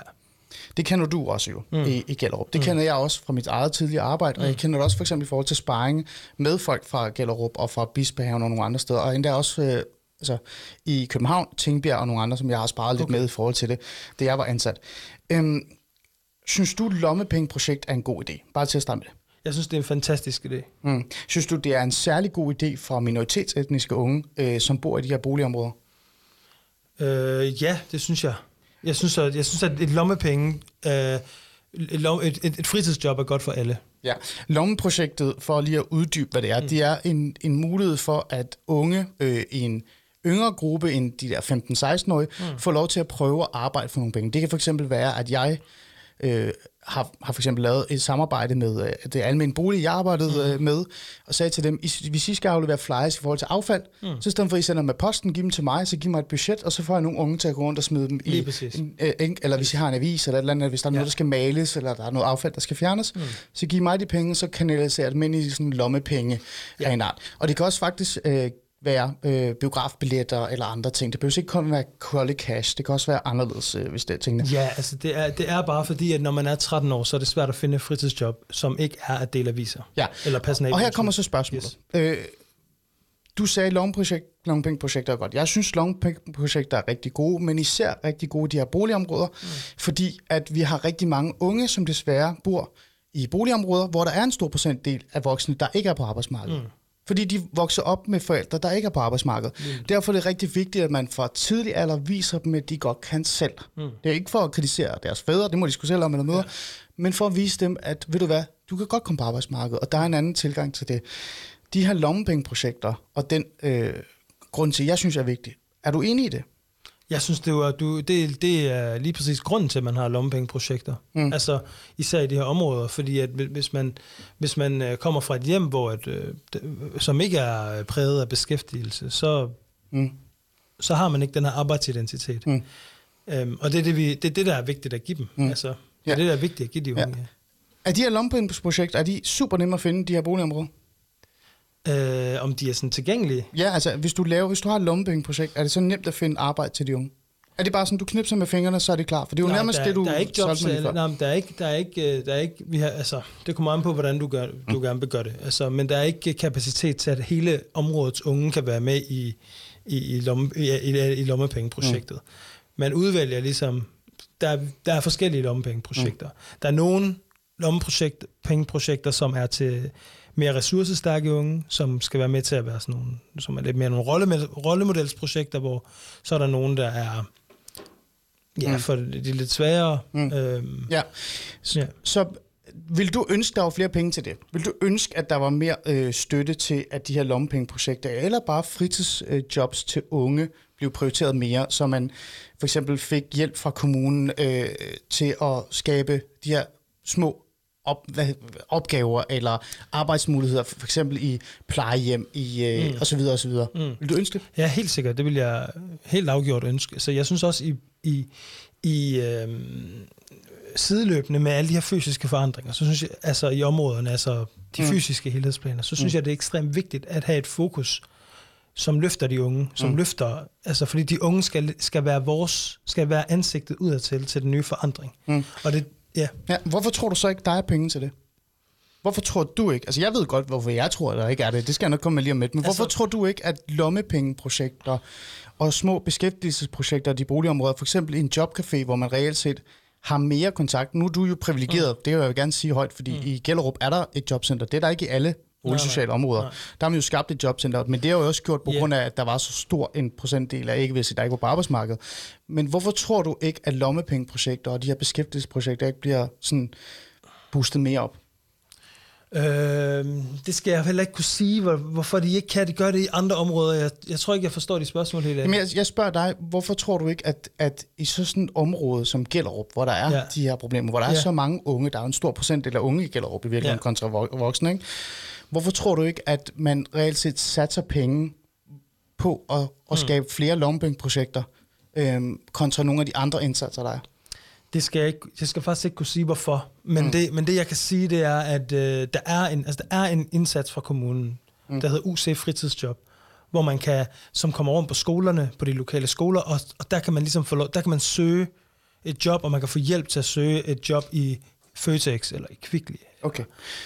Det kender du også jo mm. i, i Gellerup. Det mm. kender jeg også fra mit eget tidligere arbejde, mm. og jeg kender det også for eksempel i forhold til sparring med folk fra Gellerup og fra Bispehaven og nogle andre steder, og endda også øh, altså, i København, Tingbjerg og nogle andre, som jeg har sparet lidt okay. med i forhold til det, det jeg var ansat. Øhm, synes du, lommepengeprojekt er en god idé? Bare til at starte med det. Jeg synes, det er en fantastisk idé. Mm. Synes du, det er en særlig god idé for minoritetsetniske unge, øh, som bor i de her boligområder? Øh, ja, det synes jeg. Jeg synes, at, jeg synes, at et lommepenge, øh, et, et, et fritidsjob er godt for alle. Ja, lommeprojektet, for lige at uddybe, hvad det er, mm. det er en, en mulighed for, at unge øh, i en yngre gruppe end de der 15-16-årige mm. får lov til at prøve at arbejde for nogle penge. Det kan for eksempel være, at jeg øh, har, har for eksempel lavet et samarbejde med øh, det almindelige bolig, jeg arbejdede øh, med, og sagde til dem, "I- hvis I skal aflevere flyers i forhold til affald, mm. så i stedet for, at I sender med posten, giv dem til mig, så giv mig et budget, og så får jeg nogle unge til at gå rundt og smide dem i, Lige præcis. en, øh, en, eller hvis jeg har en avis, eller et eller andet, hvis der er noget, der skal males, eller der er noget affald, der skal fjernes, mm. så giv mig de penge, så kanaliserer jeg dem ind i sådan lommepenge ja. af en art. Og det kan også faktisk øh, være øh, biografbilletter eller andre ting. Det behøver ikke kun være kolde cash. Det kan også være anderledes, øh, hvis det er tingene. Ja, altså det er, det er bare fordi, at når man er 13 år, så er det svært at finde et fritidsjob, som ikke er at dele aviser. Ja. Eller personale. Og her kommer så spørgsmålet. Yes. Øh, du sagde, at longpengeprojekter er godt. Jeg synes, longpengeprojekter er rigtig gode, men især rigtig gode i de her boligområder, mm. fordi at vi har rigtig mange unge, som desværre bor i boligområder, hvor der er en stor procentdel af voksne, der ikke er på arbejdsmarkedet. Mm. Fordi de vokser op med forældre, der ikke er på arbejdsmarkedet. Mm. Derfor er det rigtig vigtigt, at man fra tidlig alder viser dem, at de godt kan selv. Mm. Det er ikke for at kritisere deres fædre, det må de skulle selv om eller noget, ja. men for at vise dem, at ved du hvad, du kan godt komme på arbejdsmarkedet, og der er en anden tilgang til det. De her lommepengeprojekter, og den øh, grund til, jeg synes er vigtig. Er du enig i det? Jeg synes, det, var, du, det, det er lige præcis grunden til, at man har lommepengeprojekter. Mm. Altså især i de her områder, fordi at hvis man, hvis man øh, kommer fra et hjem, hvor et, øh, som ikke er præget af beskæftigelse, så, Mm. så har man ikke den her arbejdsidentitet. Mm. Øhm, og det er det, vi, det er det, der er vigtigt at give dem. Mm. Altså, det Ja. er det, der er vigtigt at give de Ja. unge. Er de her lommepengeprojekter, er de super nemme at finde, de her boligområder? Øh, om de er sådan tilgængelige. Ja, altså hvis du, laver, hvis du har et lommepengeprojekt, er det så nemt at finde arbejde til de unge? Er det bare sådan, du knipser med fingrene, så er det klar? For det er jo Nej, nærmest der, det, du der er ikke jobs, før. nej, men der er ikke, der er ikke, øh, der er ikke, vi har, altså, det kommer an på, hvordan du, gør, du gerne vil gøre det. Altså, men der er ikke kapacitet til, at hele områdets unge kan være med i, i, i, lomme, i, i, i lommepengeprojektet. Mm. Man udvælger ligesom, der, er- der er forskellige lommepengeprojekter. Mm. Der er nogle lommepengeprojekter, som er til mere ressourcestærke unge, som skal være med til at være sådan nogle, som er lidt mere nogle rolle, rollemodelsprojekter, hvor så er der nogen, der er Ja, Mm. for de lidt sværere. Mm. Øhm, Ja. ja. Så vil du ønske, der var flere penge til det? Vil du ønske, at der var mere øh, støtte til, at de her lommepengeprojekter, eller bare fritidsjobs til unge, blev prioriteret mere, så man for eksempel fik hjælp fra kommunen øh, til at skabe de her små op, hvad, opgaver eller arbejdsmuligheder, for eksempel i plejehjem i, øh, mm. og så videre og så videre. Mm. Vil du ønske det? ja, helt sikkert. Det vil jeg helt afgjort ønske. Så jeg synes også, i, i, i øhm, sideløbende med alle de her fysiske forandringer, så synes jeg, altså i områderne, altså de Mm. fysiske helhedsplaner, så synes mm. jeg, det er ekstremt vigtigt at have et fokus, som løfter de unge, som mm. løfter, altså fordi de unge skal, skal være vores, skal være ansigtet udadtil til den nye forandring. Mm. Og det, ja, Ja, hvorfor tror du så ikke, der er penge til det? Hvorfor tror du ikke? Altså, jeg ved godt, hvorfor jeg tror, der ikke er det. Det skal jeg nok komme med lige om lidt. Men altså, hvorfor tror du ikke, at lommepengeprojekter og små beskæftigelsesprojekter i de boligområder, for eksempel en jobcafé, hvor man reelt set har mere kontakt. Nu er du jo privilegeret, mm. det vil jeg gerne sige højt, fordi mm. i Gellerup er der et jobcenter. Det er der ikke i alle boligsociale områder. nej. Der har man jo skabt et jobcenter, men det har jo også gjort på Ja. grund af, at der var så stor en procentdel af ikke hvis der ikke var på arbejdsmarkedet. Men hvorfor tror du ikke, at lommepengeprojekter og de her beskæftigelsesprojekter ikke bliver sådan boostet mere op? Øh, det skal jeg heller ikke kunne sige, hvor, hvorfor de ikke kan det, gøre det i andre områder. Jeg, jeg tror ikke, jeg forstår de spørgsmål helt Jamen, af. jeg, jeg spørger dig, hvorfor tror du ikke, at, at i så sådan et område som Gellerup, hvor der er ja. De her problemer, hvor der ja. er så mange unge, der er en stor procentdel af unge i Gellerup i virkeligheden ja. Kontra vo- voksne, ikke? Hvorfor tror du ikke, at man reelt set satser penge på at, at Mm. skabe flere lommepenge-projekter øhm, kontra nogle af de andre indsatser, der er? Det skal jeg, ikke, jeg skal faktisk ikke kunne sige, hvorfor. Men, mm. det, men det, jeg kan sige, det er, at øh, der, er en, altså, der er en indsats fra kommunen, mm. der hedder UC Fritidsjob, hvor man kan, som kommer rundt på skolerne, på de lokale skoler, og, og der kan man ligesom få lov, der kan man søge et job, og man kan få hjælp til at søge et job i Føtex eller i Kvickly, Okay.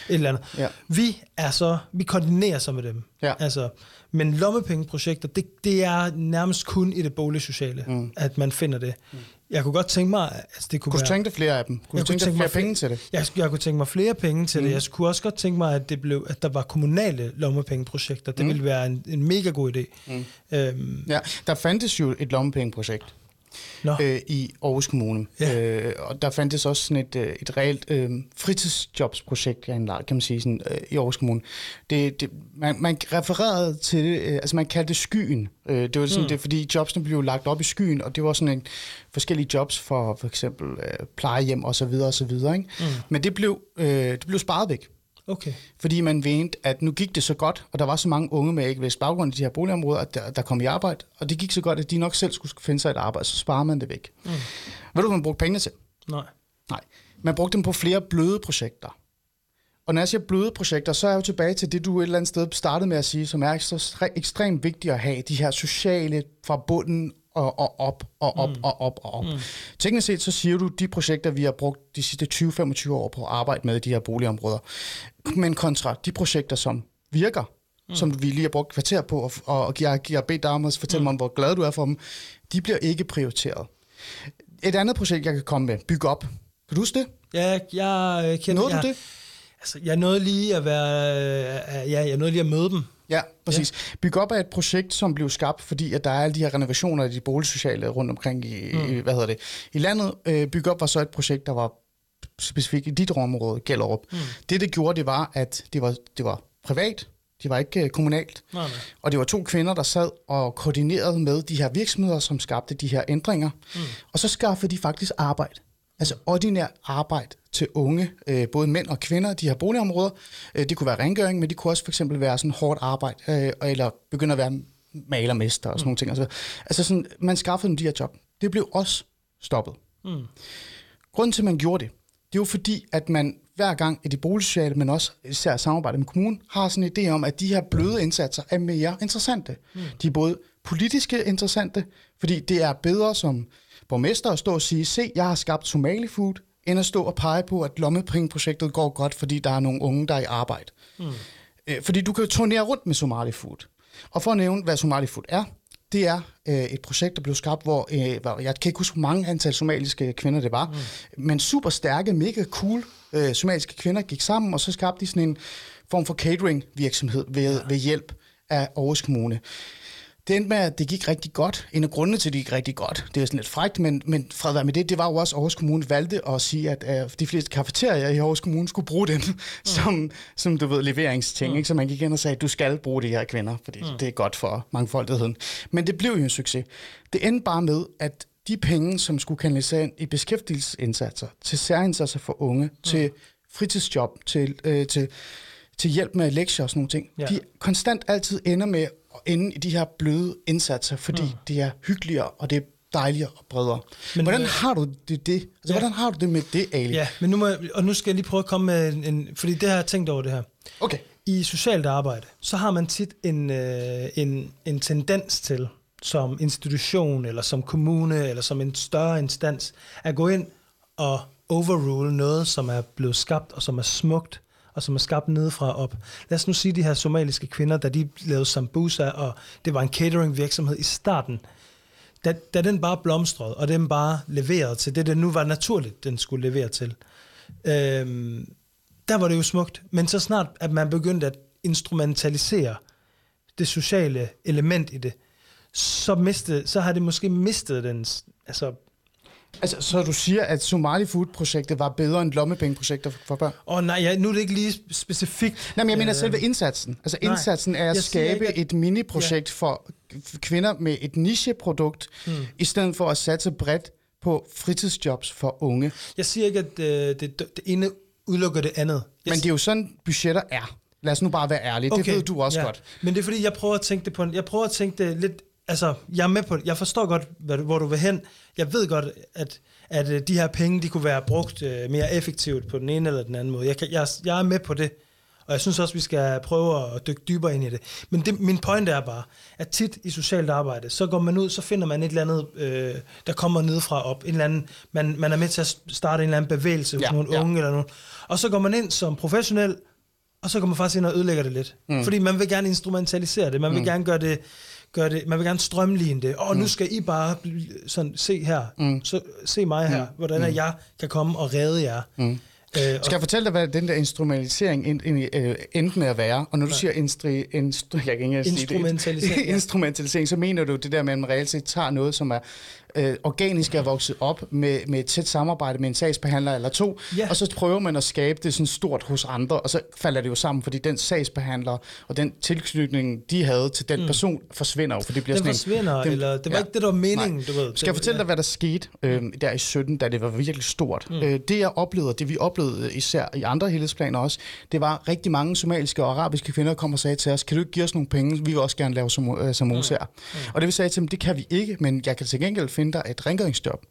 et eller andet. Ja. Vi er så, vi koordinerer så med dem. Ja. Altså, men lommepengeprojekter, det, det er nærmest kun i det boligsociale, mm. at man finder det. Mm. Jeg kunne godt tænke mig, altså det kunne, Kunne du være, tænke dig flere af dem? Kunne Jeg du tænke dig flere penge til det? Jeg, jeg kunne tænke mig flere penge til mm. det. Jeg kunne også godt tænke mig, at, det blev, at der var kommunale lommepengeprojekter. Det mm. ville være en, en mega god idé. Mm. Øhm, Ja, der fandtes jo et lommepengeprojekt Nå. øh, i Aarhus Kommune. Ja. Øh, og der fandtes også sådan et, øh, et reelt øh, fritidsjobsprojekt, kan man sige, sådan, øh, i Aarhus Kommune. Det, det, man, man refererede til det, øh, altså man kaldte det skyen. Øh, det var sådan, mm. det, fordi jobsene blev lagt op i skyen, og det var sådan en forskellige jobs for for eksempel øh, plejehjem og så videre og så videre. Ikke? Mm. Men det blev, øh, det blev sparet væk. Okay. Fordi man mente, at nu gik det så godt, og der var så mange unge med ikke baggrund i de her boligområder, at der, der kom i arbejde, og det gik så godt, at de nok selv skulle finde sig et arbejde, så sparer man det væk. Mm. Ved du, hvad man brugte pengene til? Nej. Nej. Man brugte dem på flere bløde projekter. Og når jeg siger bløde projekter, så er jeg jo tilbage til det, du et eller andet sted startede med at sige, som er så ekstremt vigtigt at have, de her sociale fra bunden og, og op og op mm. og op og op. Mm. Teknisk set, så siger du, de projekter, vi har brugt de sidste 20-25 år på at arbejde med i de her boligområder, men kontra de projekter, som virker, mm. som vi lige har brugt kvarter på, og, og jeg har bedt dig om at fortælle mm. mig, om, hvor glad du er for dem, de bliver ikke prioriteret. Et andet projekt, jeg kan komme med, bygge op. Kan du huske det? Ja, jeg kender... Nåede jeg, du det? Altså, jeg nåede lige at være... Ja, jeg nåede lige at møde dem. Ja, præcis. Ja. Bygge op er et projekt, som blev skabt, fordi at der er alle de her renovationer af de boligsociale rundt omkring i, mm. i hvad hedder det, i landet. Øh, Bygge op var så et projekt, der var specifikt i dit område, Gellerup. Mm. Det, det gjorde, det var, at det var, det var privat, det var ikke uh, kommunalt. Nej, nej. Og det var to kvinder, der sad og koordinerede med de her virksomheder, som skabte de her ændringer. Mm. Og så skaffede de faktisk arbejde. Altså ordinær arbejde til unge, øh, både mænd og kvinder de her boligområder. Øh, det kunne være rengøring, men det kunne også for eksempel være sådan hårdt arbejde, øh, eller begynde at være malermester og sådan mm. nogle ting. Altså, altså sådan, man skaffede dem de her job. Det blev også stoppet. Mm. Grunden til, at man gjorde det, det er jo fordi, at man hver gang i de boligsociale, men også især samarbejde med kommunen, har sådan en idé om, at de her bløde indsatser er mere interessante. Mm. De er både politiske interessante, fordi det er bedre som borgmester at stå og sige, se, jeg har skabt Somali Food, end at stå og pege på, at lommepringeprojektet går godt, fordi der er nogle unge, der er i arbejde. Mm. Fordi du kan jo turnere rundt med Somali Food. Og for at nævne, hvad Somali Food er, det er øh, et projekt, der blev skabt, hvor, øh, jeg kan ikke huske, hvor mange antal somaliske kvinder det var, mm. men super stærke, mega cool øh, somaliske kvinder gik sammen, og så skabte de sådan en form for catering virksomhed ved, ja. ved hjælp af Aarhus Kommune. Det endte med, at det gik rigtig godt. En af grundene til, at det gik rigtig godt, det er sådan lidt frækt, men, men fred med det, det var jo også, at Aarhus Kommune valgte at sige, at uh, de fleste kafeterier i Aarhus Kommune skulle bruge den mm. som, som, du ved, leveringsting. Mm. Ikke? Så man gik ind og sagde, at du skal bruge de her kvinder, fordi mm. det er godt for mangfoldigheden. Men det blev jo en succes. Det endte bare med, at de penge, som skulle kanalisere ind i beskæftigelsesindsatser, til særindsatser for unge, mm. til fritidsjob, til, øh, til, til hjælp med lektier og sådan nogle ting, ja. de konstant altid ender med inde i de her bløde indsatser, fordi mm. det er hyggeligere, og det er dejligere og bredere. Men, hvordan øh, har du det, det? Altså, ja. hvordan har du det med det, Ali? Ja, men nu må jeg, og nu skal jeg lige prøve at komme med en, en fordi det har jeg tænkt over det her. Okay. I socialt arbejde, så har man tit en, øh, en, en tendens til, som institution, eller som kommune, eller som en større instans, at gå ind og overrule noget, som er blevet skabt, og som er smukt, og som er skabt nedefra op. Lad os nu sige, de her somaliske kvinder, da de lavede sambusa, og det var en catering virksomhed i starten, da, da den bare blomstrede, og den bare leverede til det, det nu var naturligt, den skulle levere til, øhm, der var det jo smukt. Men så snart, at man begyndte at instrumentalisere det sociale element i det, så, mistede, så har det måske mistet dens, altså Altså, så du siger, at Somali Food-projektet var bedre end lommepengeprojekter for børn? Åh oh, nej, ja, nu er det ikke lige specifikt. Nej, men jeg mener øh, selve indsatsen. Altså nej, indsatsen er at skabe ikke, at, et mini-projekt ja. for kvinder med et nicheprodukt, hmm. i stedet for at satse bredt på fritidsjobs for unge. Jeg siger ikke, at øh, det, det ene udelukker det andet. Jeg men det er jo sådan, budgetter er. Lad os nu bare være ærlige. Okay, det ved du også ja. godt. Men det er fordi, jeg prøver at tænke det på en, jeg prøver at tænke det lidt altså, jeg er med på. Jeg forstår godt, hvad, hvor du vil hen. Jeg ved godt, at, at øh, de her penge, de kunne være brugt uh, mere effektivt på den ene eller den anden måde. Jeg, kan, jeg, jeg er med på det. Og jeg synes også, vi skal prøve at dykke dybere ind i det. Men det, min point er bare, at tit i socialt arbejde, så går man ud, så finder man et eller andet, øh, der kommer nedefra op. En eller anden, man, man er med til at starte en eller anden bevægelse hos ja, nogle ja. unge eller nogen. Og så går man ind som professionel, og så går man faktisk ind og ødelægger det lidt. Mm. Fordi man vil gerne instrumentalisere det. Man vil mm. gerne gøre det gør det, man vil gerne strømligne det. Og mm. nu skal I bare sådan, se her, mm. så, se mig her, mm. hvordan mm. jeg kan komme og redde jer. Mm. Øh, Skal jeg fortælle dig, hvad den der instrumentalisering end, end, øh, endte med at være? Og når du ja. siger instri, instru, jeg kan ikke instrumentalisering, det, (laughs) instrumentalisering, så mener du det der med, at man reelt set tager noget, som er øh, organisk er vokset op med, med et tæt samarbejde med en sagsbehandler eller to, Ja. og så prøver man at skabe det sådan stort hos andre, og så falder det jo sammen, fordi den sagsbehandler og den tilknytning, de havde til den person, forsvinder jo, for det bliver Den sådan en- forsvinder, den- eller det var ja. ikke det, der var meningen, Nej. du ved. Skal jeg fortælle dig, hvad der skete øh, der i 17, da det var virkelig stort? Mm. Øh, det jeg oplevede, det vi oplevede øh, især i andre helhedsplaner også, det var rigtig mange somaliske og arabiske kvinder, der kom og sagde til os, kan du ikke give os nogle penge? Vi vil også gerne lave som, øh, samosa'er. Mm. Og det vi sagde til dem, det kan vi ikke, men jeg kan til gengæld finde dig et rengøringsjob.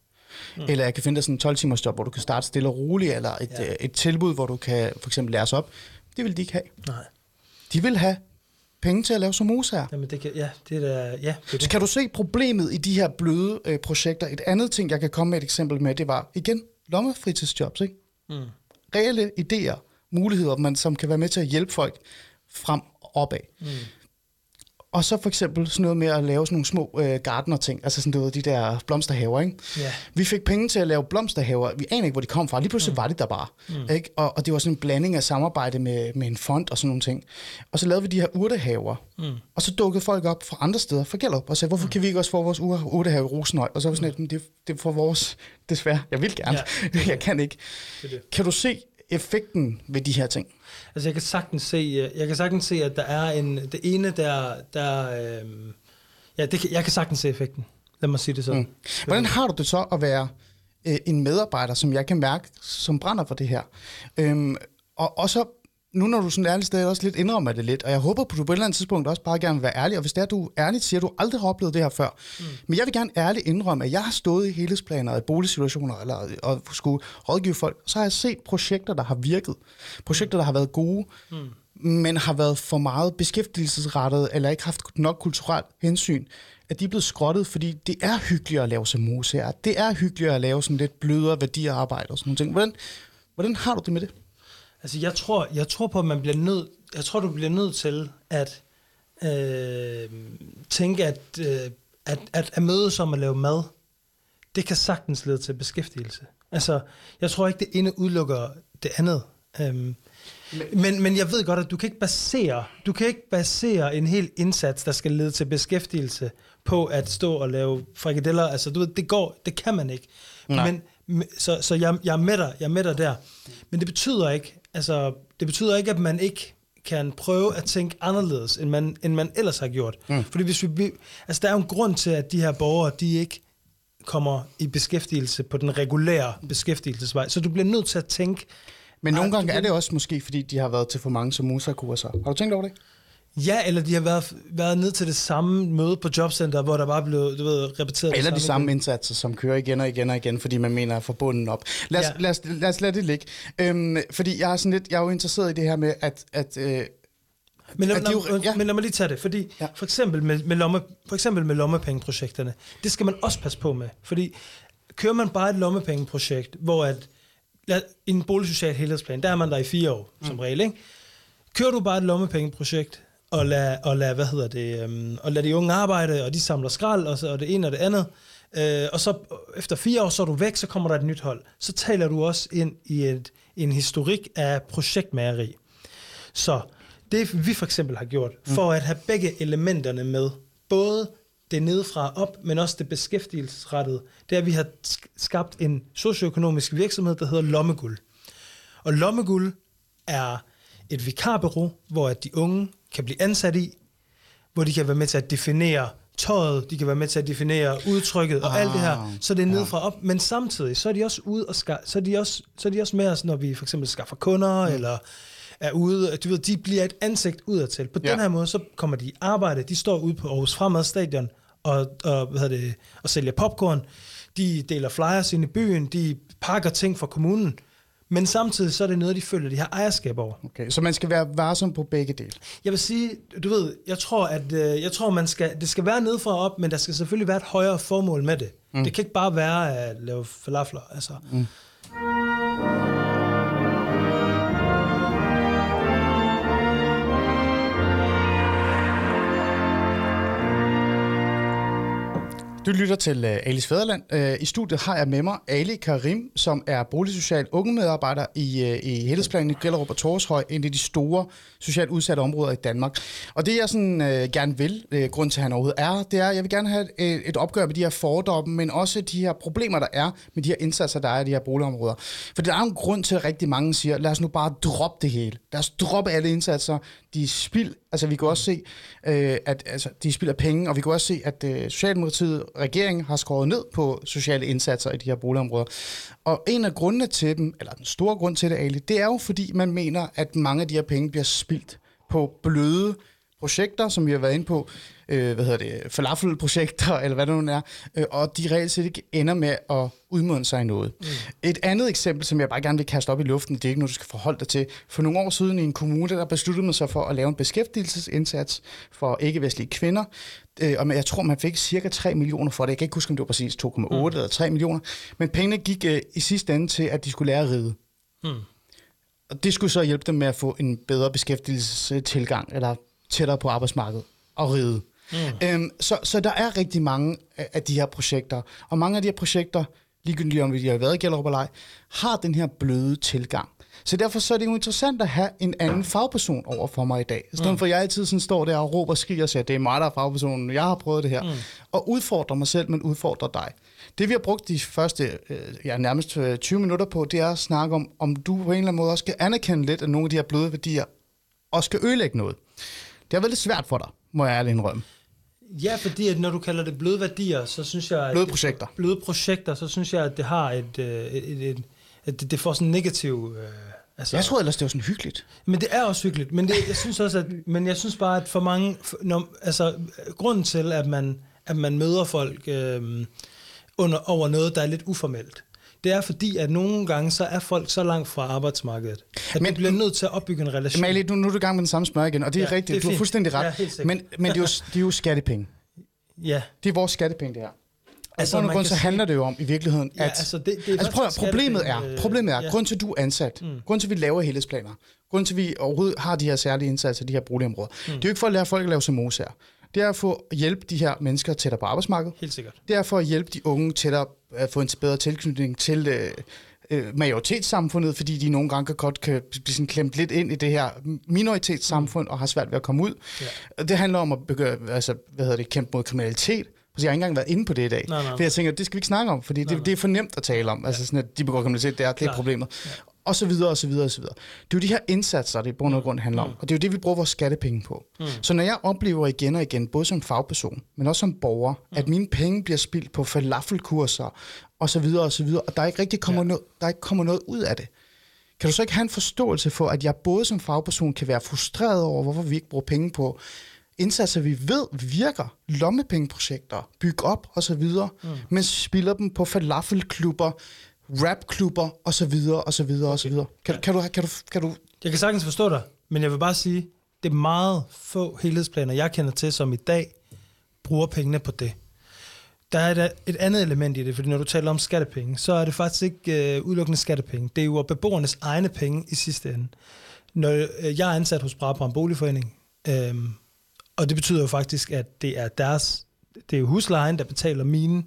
Mm. Eller jeg kan finde dig sådan en 12 timers job, hvor du kan starte stille og roligt, eller et, ja. øh, et tilbud, hvor du kan for eksempel læres op. Det vil de ikke have. Nej, De vil have penge til at lave somosa'er. jamen det kan, ja, det er ja, det er Så det. kan du se problemet i de her bløde øh, projekter? Et andet ting, jeg kan komme med et eksempel med, det var igen lommefritidsjobs. Ikke? Mm. Reelle idéer, muligheder, man, som kan være med til at hjælpe folk frem opad. Mm. Og så for eksempel sådan noget med at lave sådan nogle små øh, gardener-ting, altså sådan noget, de der blomsterhaver, ikke? Ja. Vi fik penge til at lave blomsterhaver. Vi aner ikke, hvor de kom fra. Lige pludselig mm. var de der bare. Mm. Ikke? Og, og det var sådan en blanding af samarbejde med, med en fond og sådan nogle ting. Og så lavede vi de her urtehaver. Mm. Og så dukkede folk op fra andre steder, fra Gellerup, og sagde, hvorfor kan vi ikke også få vores ur- urtehave i Rosenhøj? Og så var sådan, lidt, det, det er for vores, desværre. Jeg vil gerne, ja. (laughs) jeg kan ikke. Det det. Kan du se effekten ved de her ting? Altså jeg kan sagtens se, øh, jeg kan sagtens se, at der er en, det ene der, der øhm, ja, det kan, jeg kan sagtens se effekten. Lad mig sige det sådan. Mm. Hvordan har du det så at være øh, en medarbejder, som jeg kan mærke, som brænder for det her? Øhm, og, og så, nu når du sådan ærligt sted også lidt indrømmer det lidt, og jeg håber på, at du på et eller andet tidspunkt også bare gerne vil være ærlig, og hvis det er, du ærligt siger, at du aldrig har oplevet det her før, mm. men jeg vil gerne ærligt indrømme, at jeg har stået i helhedsplaner, i boligsituationer, eller, og skulle rådgive folk, så har jeg set projekter, der har virket, projekter, der har været gode, mm. men har været for meget beskæftigelsesrettet, eller ikke haft nok kulturelt hensyn, at de er blevet skrottet, fordi det er hyggeligere at lave som museer. Det er hyggeligere at lave sådan lidt blødere værdiarbejde og sådan nogle ting. Hvordan, hvordan har du det med det? Altså jeg tror, jeg tror på, at man bliver nødt, jeg tror, du bliver nødt til at øh, tænke, at, øh, at, at, at mødes om at lave mad, det kan sagtens lede til beskæftigelse. Altså, jeg tror ikke, det ene udelukker det andet. Øhm, men, men jeg ved godt, at du kan ikke basere, du kan ikke basere en hel indsats, der skal lede til beskæftigelse, på at stå og lave frikadeller. Altså, du ved, det går, det kan man ikke. Nej. Men, så, så jeg, jeg, er med dig, jeg er med dig der. Men det betyder ikke, altså, det betyder ikke, at man ikke kan prøve at tænke anderledes, end man, end man ellers har gjort. Mm. Fordi hvis vi, altså, der er jo en grund til, at de her borgere, de ikke kommer i beskæftigelse på den regulære beskæftigelsesvej. Så du bliver nødt til at tænke, Men nogle gange er det også måske, fordi de har været til for mange som kurser. Har du tænkt over det? Ja, eller de har været, været ned til det samme møde på jobcenter, hvor der bare blev, du ved, repeteret Eller det de samme igen. indsatser, som kører igen og igen og igen, fordi man mener at få bunden op. Lad os, Ja. lad os, lad os lade det ligge. Øhm, fordi jeg er, sådan lidt, jeg er jo interesseret i det her med, at, at øh, Men lad, det jo- lad, ja. men lad mig lige tage det, fordi Ja. for eksempel med, med, lomme, for eksempel med lommepengeprojekterne, det skal man også passe på med, fordi kører man bare et lommepengeprojekt, hvor at, lad, en boligsocial helhedsplan, der er man der i fire år, mm. som regel, ikke? Kører du bare et lommepengeprojekt, og lad, og lad, hvad hedder det, um, og lad de unge arbejde, og de samler skrald, og, så, og det ene og det andet, øh, og så efter fire år, så er du væk, så kommer der et nyt hold. Så taler du også ind i et, en historik af projektmageri. Så det vi for eksempel har gjort, for at have begge elementerne med, både det nedefra op, men også det beskæftigelsesrettede, det er, at vi har sk- skabt en socioøkonomisk virksomhed, der hedder Lommeguld. Og Lommeguld er et vikarbureau, hvor at de unge kan blive ansat i, hvor de kan være med til at definere tøjet, de kan være med til at definere udtrykket og Ah, alt det her, så det er ja. nedefra op, men samtidig så er de også ude og ska- så er de også, så er de også med os, når vi for eksempel skaffer kunder, mm. eller er ude, du ved, de bliver et ansigt udadtil. På Ja. den her måde, så kommer de i arbejde, de står ude på Aarhus Fremad Stadion og, og, hvad hedder det, og sælger popcorn, de deler flyers ind i byen, de pakker ting for kommunen, men samtidig så er det noget, de føler, de har ejerskab over. okay, så man skal være varsom på begge dele. Jeg vil sige, du ved, jeg tror, at øh, jeg tror, man skal, det skal være nedefra og op, men der skal selvfølgelig være et højere formål med det. Mm. Det kan ikke bare være at lave falafler. Altså. Mm. Du lytter til øh, uh, Alice Fæderland. Uh, I studiet har jeg med mig Ali Karim, som er boligsocial unge medarbejder i, uh, i Helhedsplanen i Gellerup og Torshøj, en af de store socialt udsatte områder i Danmark. Og det jeg sådan uh, gerne vil, uh, grund til at han overhovedet er, det er, at jeg vil gerne have et, et opgør med de her fordomme, men også de her problemer, der er med de her indsatser, der er i de her boligområder. For der er jo en grund til, at rigtig mange siger, lad os nu bare droppe det hele. Lad os droppe alle indsatser. De er spild. Altså vi kan også se, øh, at altså, de spilder penge, og vi kan også se, at øh, Socialdemokratiet, regeringen, har skåret ned på sociale indsatser i de her boligområder. Og en af grundene til dem, eller den store grund til det, Ali, det er jo fordi, man mener, at mange af de her penge bliver spildt på bløde projekter, som vi har været inde på, øh, hvad hedder det, falafelprojekter, eller hvad det nu er, øh, og de reelt set ikke ender med at udmåne sig i noget. Mm. Et andet eksempel, som jeg bare gerne vil kaste op i luften, det er ikke noget, du skal forholde dig til. For nogle år siden i en kommune, der besluttede man sig for at lave en beskæftigelsesindsats for ikke-vestlige kvinder, øh, og jeg tror, man fik cirka 3 millioner for det. Jeg kan ikke huske, om det var præcis 2,8 mm. eller 3 millioner, men pengene gik øh, i sidste ende til, at de skulle lære at ride. Mm. Og det skulle så hjælpe dem med at få en bedre beskæftigelsestilgang, eller tættere på arbejdsmarkedet og ride. Mm. Øhm, så, så der er rigtig mange af, af de her projekter, og mange af de her projekter, ligegyldigt om vi har været i Gellerup eller ej, har den her bløde tilgang. Så derfor så er det jo interessant at have en anden fagperson over for mig i dag. I stedet mm. for, at jeg altid sådan står der og råber og skriger og siger, det er mig, der er fagpersonen, jeg har prøvet det her. Mm. Og udfordrer mig selv, men udfordrer dig. Det vi har brugt de første øh, ja, nærmest 20 øh, minutter på, det er at snakke om, om du på en eller anden måde også skal anerkende lidt, at nogle af de her bløde værdier også skal ødelægge noget. Det har været lidt svært for dig, må jeg ærligt indrømme. Ja, fordi at når du kalder det bløde værdier, så synes jeg... At bløde projekter. Bløde projekter, så synes jeg, at det har et... øh, et, et, et, et det får sådan en negativ... Øh, altså, jeg tror ellers, det var sådan hyggeligt. Men det er også hyggeligt. Men det, jeg synes også, at, men jeg synes bare, at for mange... Når, altså, grunden til, at man, at man møder folk øh, under, over noget, der er lidt uformelt, det er fordi, at nogle gange, så er folk så langt fra arbejdsmarkedet, at men, du bliver nødt til at opbygge en relation. Mali, nu, nu er du i gang med den samme smør igen, og det er ja, rigtigt, det er du har fuldstændig ret. Ja, men, men det, er jo, det er jo skattepenge. Ja. Det er vores skattepenge, det her. Altså, altså grund, så handler det jo om i virkeligheden, at... Ja, altså, det, det er altså prøv at, problemet er, øh, problemet er, ja. grund til, at du er ansat, mm. grund til, at vi laver helhedsplaner, grund til, at vi overhovedet har de her særlige indsatser, de her boligområder, mm. det er jo ikke for at lære folk at lave her. Det er at få hjælpe de her mennesker tættere på arbejdsmarkedet. Helt sikkert. Det er for at hjælpe de unge tættere at få en bedre tilknytning til øh, øh, majoritetssamfundet, fordi de nogle gange godt kan blive sådan klemt lidt ind i det her minoritetssamfund og har svært ved at komme ud. Ja. Det handler om at begøre, altså, hvad hedder det, kæmpe mod kriminalitet. Jeg har ikke engang været inde på det i dag. Nej, nej. For jeg tænker, det skal vi ikke snakke om, fordi nej, det, det er for nemt at tale om. Altså sådan, at de begår kriminalitet, det er, det er problemet. Ja og så videre, og så videre, og så videre. Det er jo de her indsatser, det i bund og grund handler om, mm. og det er jo det, vi bruger vores skattepenge på. Mm. Så når jeg oplever igen og igen, både som fagperson, men også som borger, mm. at mine penge bliver spildt på falafelkurser, og så videre, og så videre, og der ikke rigtig kommer, ja. noget, der ikke kommer noget ud af det, kan du så ikke have en forståelse for, at jeg både som fagperson kan være frustreret over, hvorfor vi ikke bruger penge på indsatser, vi ved virker, lommepengeprojekter, bygge op og så videre, mm. men spilder dem på falafelklubber, rapklubber og så videre og så videre og så videre. Kan, kan, du, kan, du, kan du... Jeg kan sagtens forstå dig, men jeg vil bare sige, det er meget få helhedsplaner, jeg kender til, som i dag bruger pengene på det. Der er et andet element i det, fordi når du taler om skattepenge, så er det faktisk ikke øh, udelukkende skattepenge. Det er jo beboernes egne penge i sidste ende. Når øh, jeg er ansat hos Brabrand Boligforening, øh, og det betyder jo faktisk, at det er deres, det er jo huslejen, der betaler mine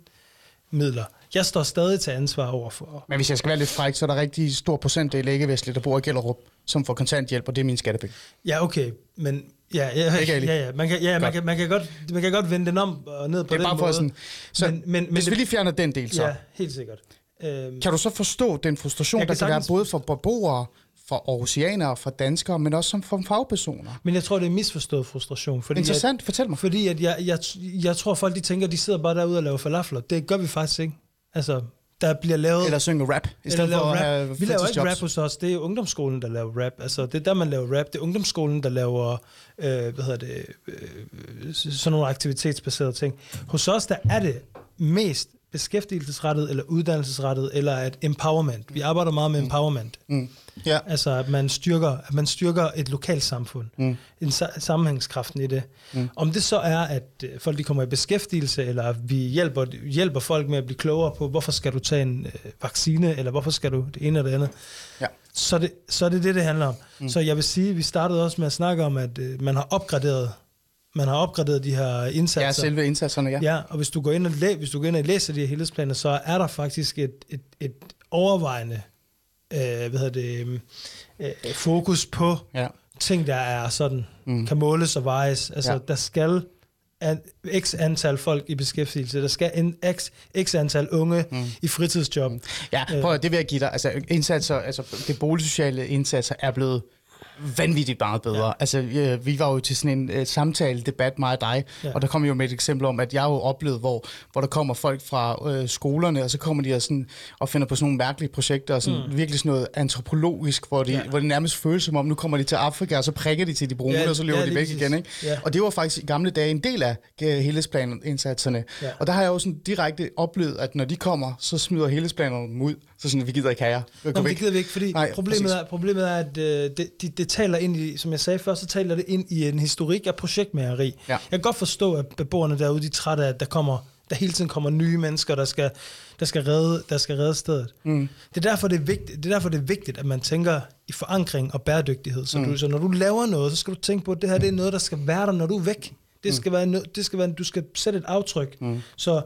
midler. Jeg står stadig til ansvar over for... Men hvis jeg skal være lidt fræk, så er der rigtig stor procentdel ikke-vestlige, der bor i Gellerup, som får kontanthjælp, og det er min skattepenge. Ja, okay, men ja, ja, ikke ja, ja. Man, kan, ja man, kan, man, kan godt, man kan godt vende den om og ned på det er den bare for måde. Sådan, så men, men, hvis men vi lige fjerner den del, så... Ja, helt sikkert. Øhm, kan du så forstå den frustration, der kan være både for beboere, for aarhusianere, for danskere, men også som for fagpersoner. Men jeg tror, det er misforstået frustration. Fordi Interessant, at, fortæl mig. Fordi at jeg, jeg, jeg tror, folk de tænker, de sidder bare derude og laver falafler. Det gør vi faktisk ikke. Altså, der bliver lavet... Eller synge rap, i stedet for rap. at have Vi laver ikke rap hos os, det er ungdomsskolen, der laver rap. Altså, det er der, man laver rap. Det er ungdomsskolen, der laver, øh, hvad hedder det, øh, sådan nogle aktivitetsbaserede ting. Hos os, der er det mest beskæftigelsesrettet, eller uddannelsesrettet, eller et empowerment. Vi arbejder meget med mm. empowerment. Mm. Ja. Altså, at man styrker, at man styrker et lokalt samfund. Mm. En sammenhængskraften i det. Mm. Om det så er, at øh, folk de kommer i beskæftigelse, eller vi hjælper, hjælper folk med at blive klogere på, hvorfor skal du tage en øh, vaccine, eller hvorfor skal du det ene eller det andet. Ja. Så, det, så er det det, det handler om. Mm. Så jeg vil sige, vi startede også med at snakke om, at øh, man har opgraderet Man har opgraderet de her indsatser. Ja, selve indsatserne, ja. Ja, og hvis du går ind og, læ- hvis du går ind og læser de her helhedsplaner, så er der faktisk et, et, et overvejende øh, hvad hedder det, øh, fokus på ja. ting, der er sådan, mm. kan måles og vejes. Altså, Ja. der skal an, x antal folk i beskæftigelse, der skal en x, x antal unge mm. i fritidsjob. Ja, prøv at, det vil jeg give dig. Altså, indsatser, altså, det boligsociale indsatser er blevet vanvittigt meget bedre. Ja. Altså, øh, vi var jo til sådan en øh, samtale, debat, mig og dig, ja. Og der kom jo med et eksempel om, at jeg jo oplevet, hvor, hvor der kommer folk fra øh, skolerne, og så kommer de og, sådan, og finder på sådan nogle mærkelige projekter, og sådan, mm. virkelig sådan noget antropologisk, hvor, de, ja. Hvor det nærmest føles som om, nu kommer de til Afrika, og så prikker de til de brune, ja, og så løber ja, de væk præcis. igen. Ikke? Ja. Og det var faktisk i gamle dage en del af øh, helhedsplanen-indsatserne. Ja. Og der har jeg jo sådan direkte oplevet, at når de kommer, så smider helhedsplanerne dem ud. Så sådan, vi gider ikke have jer. Gå Nå, det gider vi ikke, fordi Nej, problemet, præcis. er, problemet er, at øh, det, det, det taler ind i, som jeg sagde før, så taler det ind i en historik af projektmageri. Ja. Jeg kan godt forstå, at beboerne derude, de er trætte af, at der, kommer, der hele tiden kommer nye mennesker, der skal, der skal, redde, der skal redde stedet. Mm. Det, er derfor, det, er vigtigt, det er derfor, det er vigtigt, at man tænker i forankring og bæredygtighed. Så, mm. du, så når du laver noget, så skal du tænke på, at det her det er noget, der skal være der, når du er væk. Det skal, være, det skal være, du skal sætte et aftryk. Mm. Så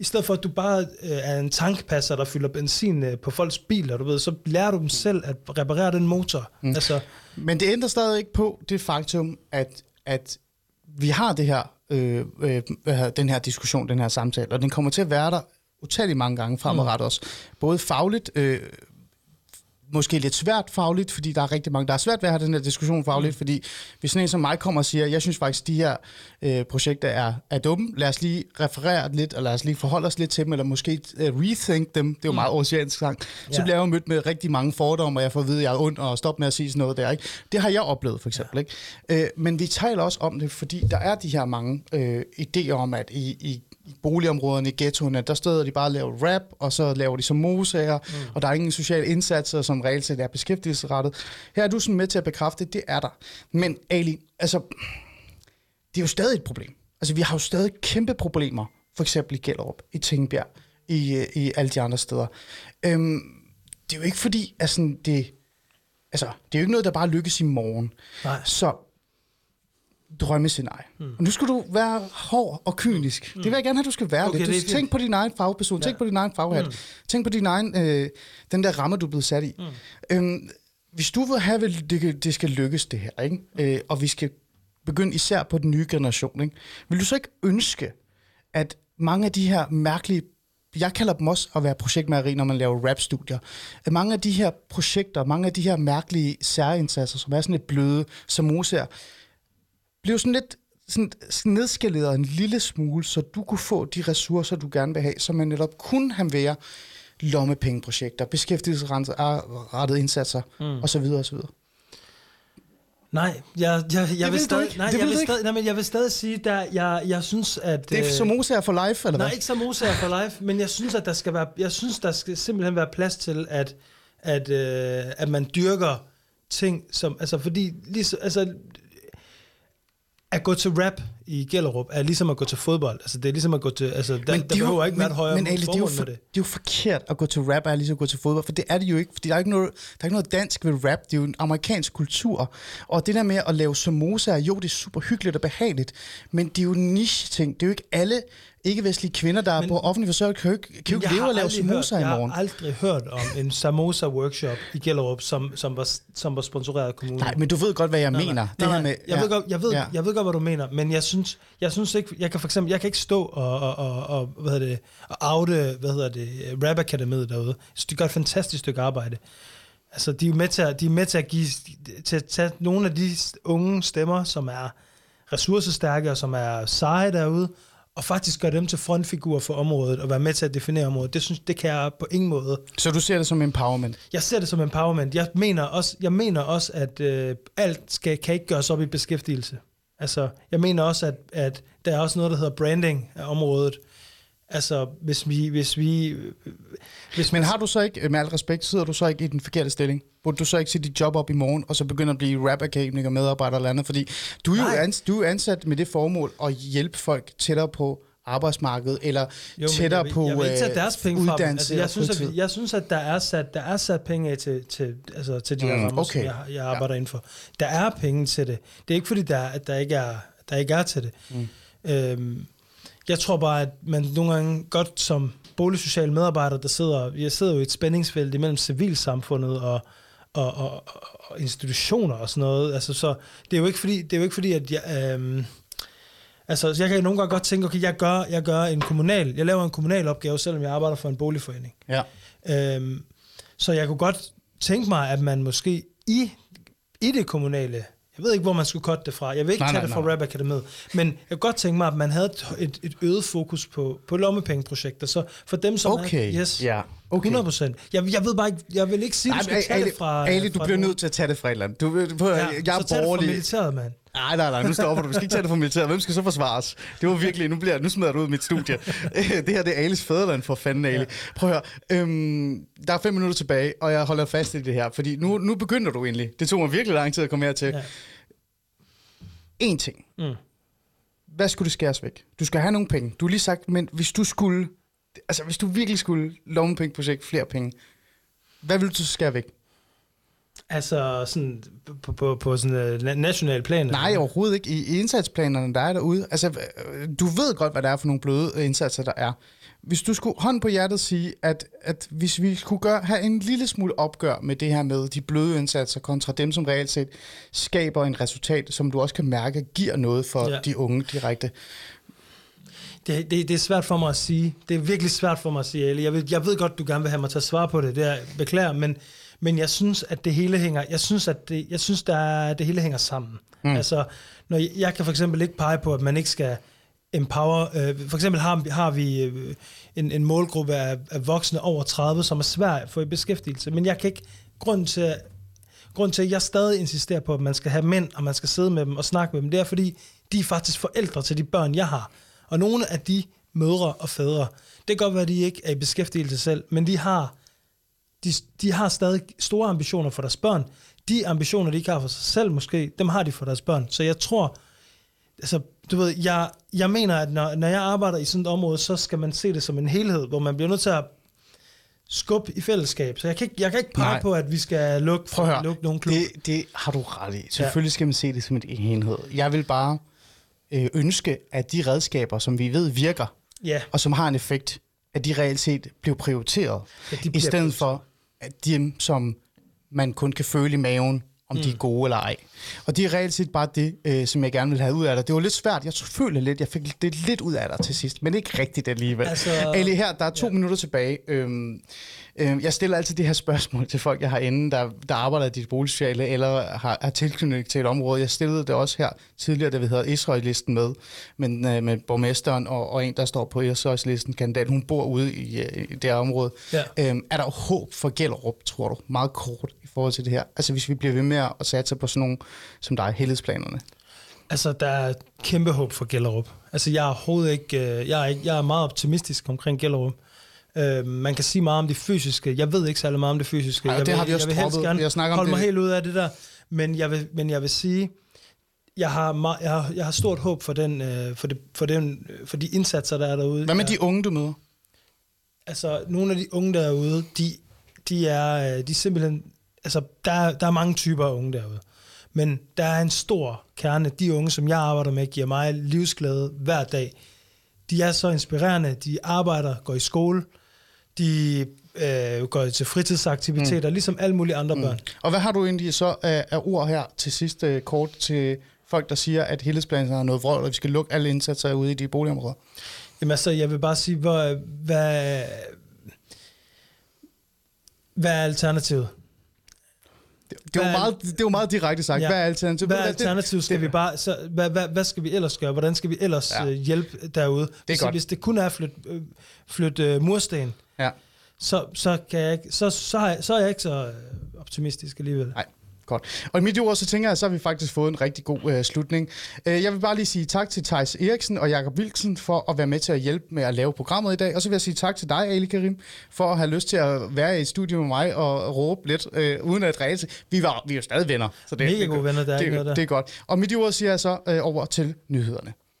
i stedet for, at du bare øh, er en tankpasser, der fylder benzin øh, på folks biler, du ved, så lærer du dem selv at reparere den motor. Mm. Altså, Men det ændrer stadig ikke på det faktum, at, at vi har det her, øh, øh, den her diskussion, den her samtale, og den kommer til at være der utallige mange gange fremadrettet også. Både fagligt, øh, måske lidt svært fagligt, fordi der er rigtig mange, der er svært ved at have den her diskussion fagligt, mm. fordi hvis sådan en som mig kommer og siger, jeg synes faktisk, de her øh, projekter er, er dumme, lad os lige referere lidt, og lad os lige forholde os lidt til dem, eller måske øh, rethink dem, det er jo meget oceansk sang, så Ja. bliver jeg jo mødt med rigtig mange fordomme, og jeg får at vide, at jeg er ond, og stop med at sige sådan noget der. Ikke? Det har jeg oplevet, for eksempel. Ikke? Øh, men vi taler også om det, fordi der er de her mange øh, idéer om, at i i boligområderne i ghettoerne, der steder de bare og laver rap, og så laver de som mosager, mm. og der er ingen sociale indsatser, som reelt set er beskæftigelsesrettet. Her er du sådan med til at bekræfte, det er der. Men Ali, altså, det er jo stadig et problem. Altså, vi har jo stadig kæmpe problemer, for eksempel i Gellerup, i Tingbjerg, i, øh, i alle de andre steder. Øhm, det er jo ikke fordi, at sådan, det, altså, det er jo ikke noget, der bare lykkes i morgen. Nej. Så drømmescenarie. Mm. Og nu skal du være hård og kynisk. Mm. Det vil jeg gerne have, du skal være Okay, lidt. Du, det tænk på din egen fagperson. Ja. Tænk på din egen faghat. Mm. Tænk på din egen, øh, den der ramme, du er blevet sat i. Mm. Øhm, hvis du vil have, at det, det skal lykkes det her, ikke? Øh, og vi skal begynde især på den nye generation, ikke? vil du så ikke ønske, at mange af de her mærkelige jeg kalder dem også at være projektmageri, når man laver rap-studier. At mange af de her projekter, mange af de her mærkelige særindsatser, som er sådan lidt bløde, som moser, blev sådan lidt sådan nedskaleret en lille smule, så du kunne få de ressourcer, du gerne vil have, så man netop kunne have være lommepengeprojekter, beskæftigelsesrettede indsatser, mm. osv. osv. nej, jeg, jeg, jeg, vil stadig, nej, jeg vil stadig, nej, men jeg vil stadig sige, der, jeg, jeg synes, at... Det er øh, som moser for life, eller Nej, hvad? ikke som Mosager for life, men jeg synes, at der skal være, jeg synes, der skal simpelthen være plads til, at, at, øh, at man dyrker ting, som, altså fordi, ligesom, altså, at gå til rap i Gellerup er ligesom at gå til fodbold. Altså, det er ligesom at gå til, altså, der, der det er jo- behøver ikke være et højere men, Ali, det, er jo for, det. det er jo forkert at gå til rap, er ligesom at gå til fodbold, for det er det jo ikke, fordi der er ikke noget, der er ikke noget dansk ved rap, det er jo en amerikansk kultur, og det der med at lave samosa, jo, det er super hyggeligt og behageligt, men det er jo en niche-ting, det er jo ikke alle ikke-vestlige kvinder, der men, er på offentlig forsørgelse, kan jo ikke, kan jo ikke Jeg leve og lave samosa hørt, i morgen. Jeg har aldrig hørt om en samosa-workshop i Gellerup, som, som, var, som var sponsoreret af kommunen. Nej, men du ved godt, hvad jeg Nej, mener. nej, det nej, her nej. med, jeg, ved godt, jeg, ved, ja. jeg ved godt, hvad du mener, men jeg synes, jeg synes ikke, jeg kan for eksempel, jeg kan ikke stå og, og, og, og hvad hedder det, og oute, hvad hedder det, Rap Akademiet derude. Synes, de gør et fantastisk stykke arbejde. Altså, de er med til at, de er med til at give, til at tage nogle af de unge stemmer, som er ressourcestærke og som er seje derude, og faktisk gøre dem til frontfigurer for området og være med til at definere området. Det synes det kan jeg på ingen måde. Så du ser det som empowerment? Jeg ser det som empowerment. Jeg mener også, jeg mener også at øh, alt skal, kan ikke gøres op i beskæftigelse. Altså, jeg mener også, at, at der er også noget, der hedder branding af området. Altså, hvis vi... Hvis vi hvis Men har du så ikke, med al respekt, sidder du så ikke i den forkerte stilling? Burde du så ikke sige dit job op i morgen, og så begynde at blive rap-akademiker, medarbejder eller andet? Fordi du er jo ans, du er ansat med det formål at hjælpe folk tættere på arbejdsmarkedet, eller Jo, tættere jeg vil, på jeg vil ikke tage øh, deres penge fra dem. uddannelse Altså, jeg, synes, at, jeg synes, at der er sat, der er sat penge af til, til, altså, til de her Mm, rammer, okay. som jeg, jeg arbejder ja. inden for. Der er penge til det. Det er ikke fordi, der, at der ikke er der ikke er til det. Mm. Øhm, jeg tror bare, at man nogle gange godt som boligsocial medarbejder, der sidder, jeg sidder jo i et spændingsfelt imellem civilsamfundet og, og, og, og institutioner og sådan noget. Altså, så det er jo ikke fordi, det er jo ikke fordi at jeg, øhm, altså, jeg kan nogle gange godt tænke, okay, jeg gør, jeg gør en kommunal, jeg laver en kommunal opgave, selvom jeg arbejder for en boligforening. Ja. Øhm, så jeg kunne godt tænke mig, at man måske i, i det kommunale, jeg ved ikke, hvor man skulle cutte det fra, jeg vil ikke Nej, tage nej, det fra nej. Rap Akademiet, men jeg kunne godt tænke mig, at man havde et, et, et øget fokus på, på lommepengeprojekter, så for dem, som Okay, er, yes, ja, okay. 100 procent. Jeg, jeg ved bare ikke, jeg vil ikke sige, at du skal tage Ali, det fra... Ali, du fra bliver nødt til at tage det fra et eller andet. Du, du, Ja, jeg er så det fra borgerlig. militæret, mand. Nej, nej, nej, nu stopper du. Du skal ikke tage det fra militæret. Hvem skal så forsvares? Det var virkelig, nu, bliver, nu smider du ud af mit studie. (laughs) det her, det er Alis fædreland for fanden, Ali. Prøv at høre, øhm, der er fem minutter tilbage, og jeg holder fast i det her, fordi nu, nu begynder du endelig. Det tog mig virkelig lang tid at komme her til. Ja. En ting. Mm. Hvad skulle det skæres væk? Du skal have nogle penge. Du har lige sagt, men hvis du skulle, altså hvis du virkelig skulle lommepengeprojekt flere penge, hvad vil du så skære væk? Altså sådan på, på, på sådan uh, national plan? Nej, overhovedet ikke. I, i indsatsplanerne, der er derude. Altså, øh, du ved godt, hvad der er for nogle bløde øh, indsatser, der er. Hvis du skulle hånd på hjertet sige, at, at hvis vi kunne gøre, have en lille smule opgør med det her med de bløde indsatser kontra dem, som reelt set skaber en resultat, som du også kan mærke, giver noget for ja. de unge direkte. Det, det, det er svært for mig at sige. Det er virkelig svært for mig at sige, Ali. Jeg ved, jeg ved godt, du gerne vil have mig til at svare på det. Det er beklager, men, men jeg synes, at det hele hænger, jeg synes, at det, jeg synes, der er, det hele hænger sammen. Mm. Altså, når jeg, jeg kan for eksempel ikke pege på, at man ikke skal empower. Øh, for eksempel har, har vi øh, en, en målgruppe af, af voksne over 30, som er svær at få i beskæftigelse. Men jeg kan ikke, grund til, grund til, at jeg stadig insisterer på, at man skal have mænd, og man skal sidde med dem og snakke med dem, det er, fordi de er faktisk forældre til de børn, jeg har. Og nogle af de mødre og fædre, det kan godt være, at de ikke er i beskæftigelse selv, men de har, de, de har stadig store ambitioner for deres børn. De ambitioner, de ikke har for sig selv måske, dem har de for deres børn. Så jeg tror, altså, du ved, jeg, jeg mener, at når, når jeg arbejder i sådan et område, så skal man se det som en helhed, hvor man bliver nødt til at skubbe i fællesskab. Så jeg kan ikke, jeg kan ikke pege Nej. på, at vi skal lukke, Prøv at høre, lukke nogle klubber. det, det har du ret i. Selvfølgelig skal man se det som en enhed. Jeg vil bare ønske, at de redskaber, som vi ved virker, Ja, og som har en effekt, at de reelt set bliver prioriteret, Ja, de i stedet for at de, som man kun kan føle i maven, om mm. de er gode eller ej. Og det er reelt set bare det, øh, som jeg gerne vil have ud af dig. Det var lidt svært. Jeg føler lidt, jeg fik det lidt ud af dig til sidst, men ikke rigtigt alligevel. Altså, Ali, her, der er to ja. minutter tilbage. Øhm, øhm, jeg stiller altid det her spørgsmål til folk, jeg har inde, der, der arbejder i dit boligsociale, eller har, har tilknytning til et område. Jeg stillede det også her tidligere, da vi havde Israel-listen med, men, øh, med borgmesteren og, og en, der står på Israel-listen, kandidat. Hun bor ude i, øh, i det her område. Ja. Øhm, er der håb for Gellerup, tror du? Meget kort i forhold til det her. Altså hvis vi bliver ved med at satse på sådan nogle som dig, helhedsplanerne. Altså, der er kæmpe håb for Gellerup. Altså, jeg er overhovedet ikke, øh, jeg er, ikke, jeg er meget optimistisk omkring Gellerup. Øh, man kan sige meget om det fysiske. Jeg ved ikke særlig meget om det fysiske. Ej, jeg det vil, har vi også jeg vil helst gerne Vi har holde mig det. helt ud af det der. Men jeg vil, men jeg vil sige, jeg har, meget, jeg har, jeg har stort håb for, den, øh, for, det, for, den, for de indsatser, der er derude. Hvad med de unge, du møder? altså nogle af de unge derude, de, de er, øh, de er simpelthen, altså der, er- der er mange typer af unge derude. Men der er en stor kerne, de unge, som jeg arbejder med, giver mig livsglæde hver dag. De er så inspirerende, de arbejder, går i skole, de øh, går til fritidsaktiviteter, mm. ligesom alle mulige andre mm. børn. Og hvad har du egentlig så af, af ord her til sidst øh, kort til folk, der siger, at helhedsplanen er noget vrøvl, og vi skal lukke alle indsatser ude i de boligområder? Jamen altså, jeg vil bare sige, hvor, hvad, hvad er alternativet? Det, det, er Hvad- meget, det er jo meget direkte sagt. Ja. Hvad er alternativet? Hvad er det- alternativet? Skal det- vi bare, så, hvad, hvad, hvad skal vi ellers gøre? Hvordan skal vi ellers Ja. ja. hjælpe derude? hvis, godt. hvis det kun er at flytte, øh, flytte øh, mursten, Ja. så, så, kan jeg, ikke- så, så, så er jeg ikke så øh, optimistisk alligevel. Nej, godt. Og i mit ord, så tænker jeg, så har vi faktisk fået en rigtig god øh, slutning. Øh, jeg vil bare lige sige tak til Thijs Eriksen og Jakob Wilksen for at være med til at hjælpe med at lave programmet i dag. Og så vil jeg sige tak til dig, Ali Karim, for at have lyst til at være i et studie med mig og råbe lidt, øh, uden at ræse. Vi, var, vi er jo stadig venner. Så det, Mega det, gode venner, der er det, noget der. det er godt. Og mit ord siger jeg så øh, over til nyhederne.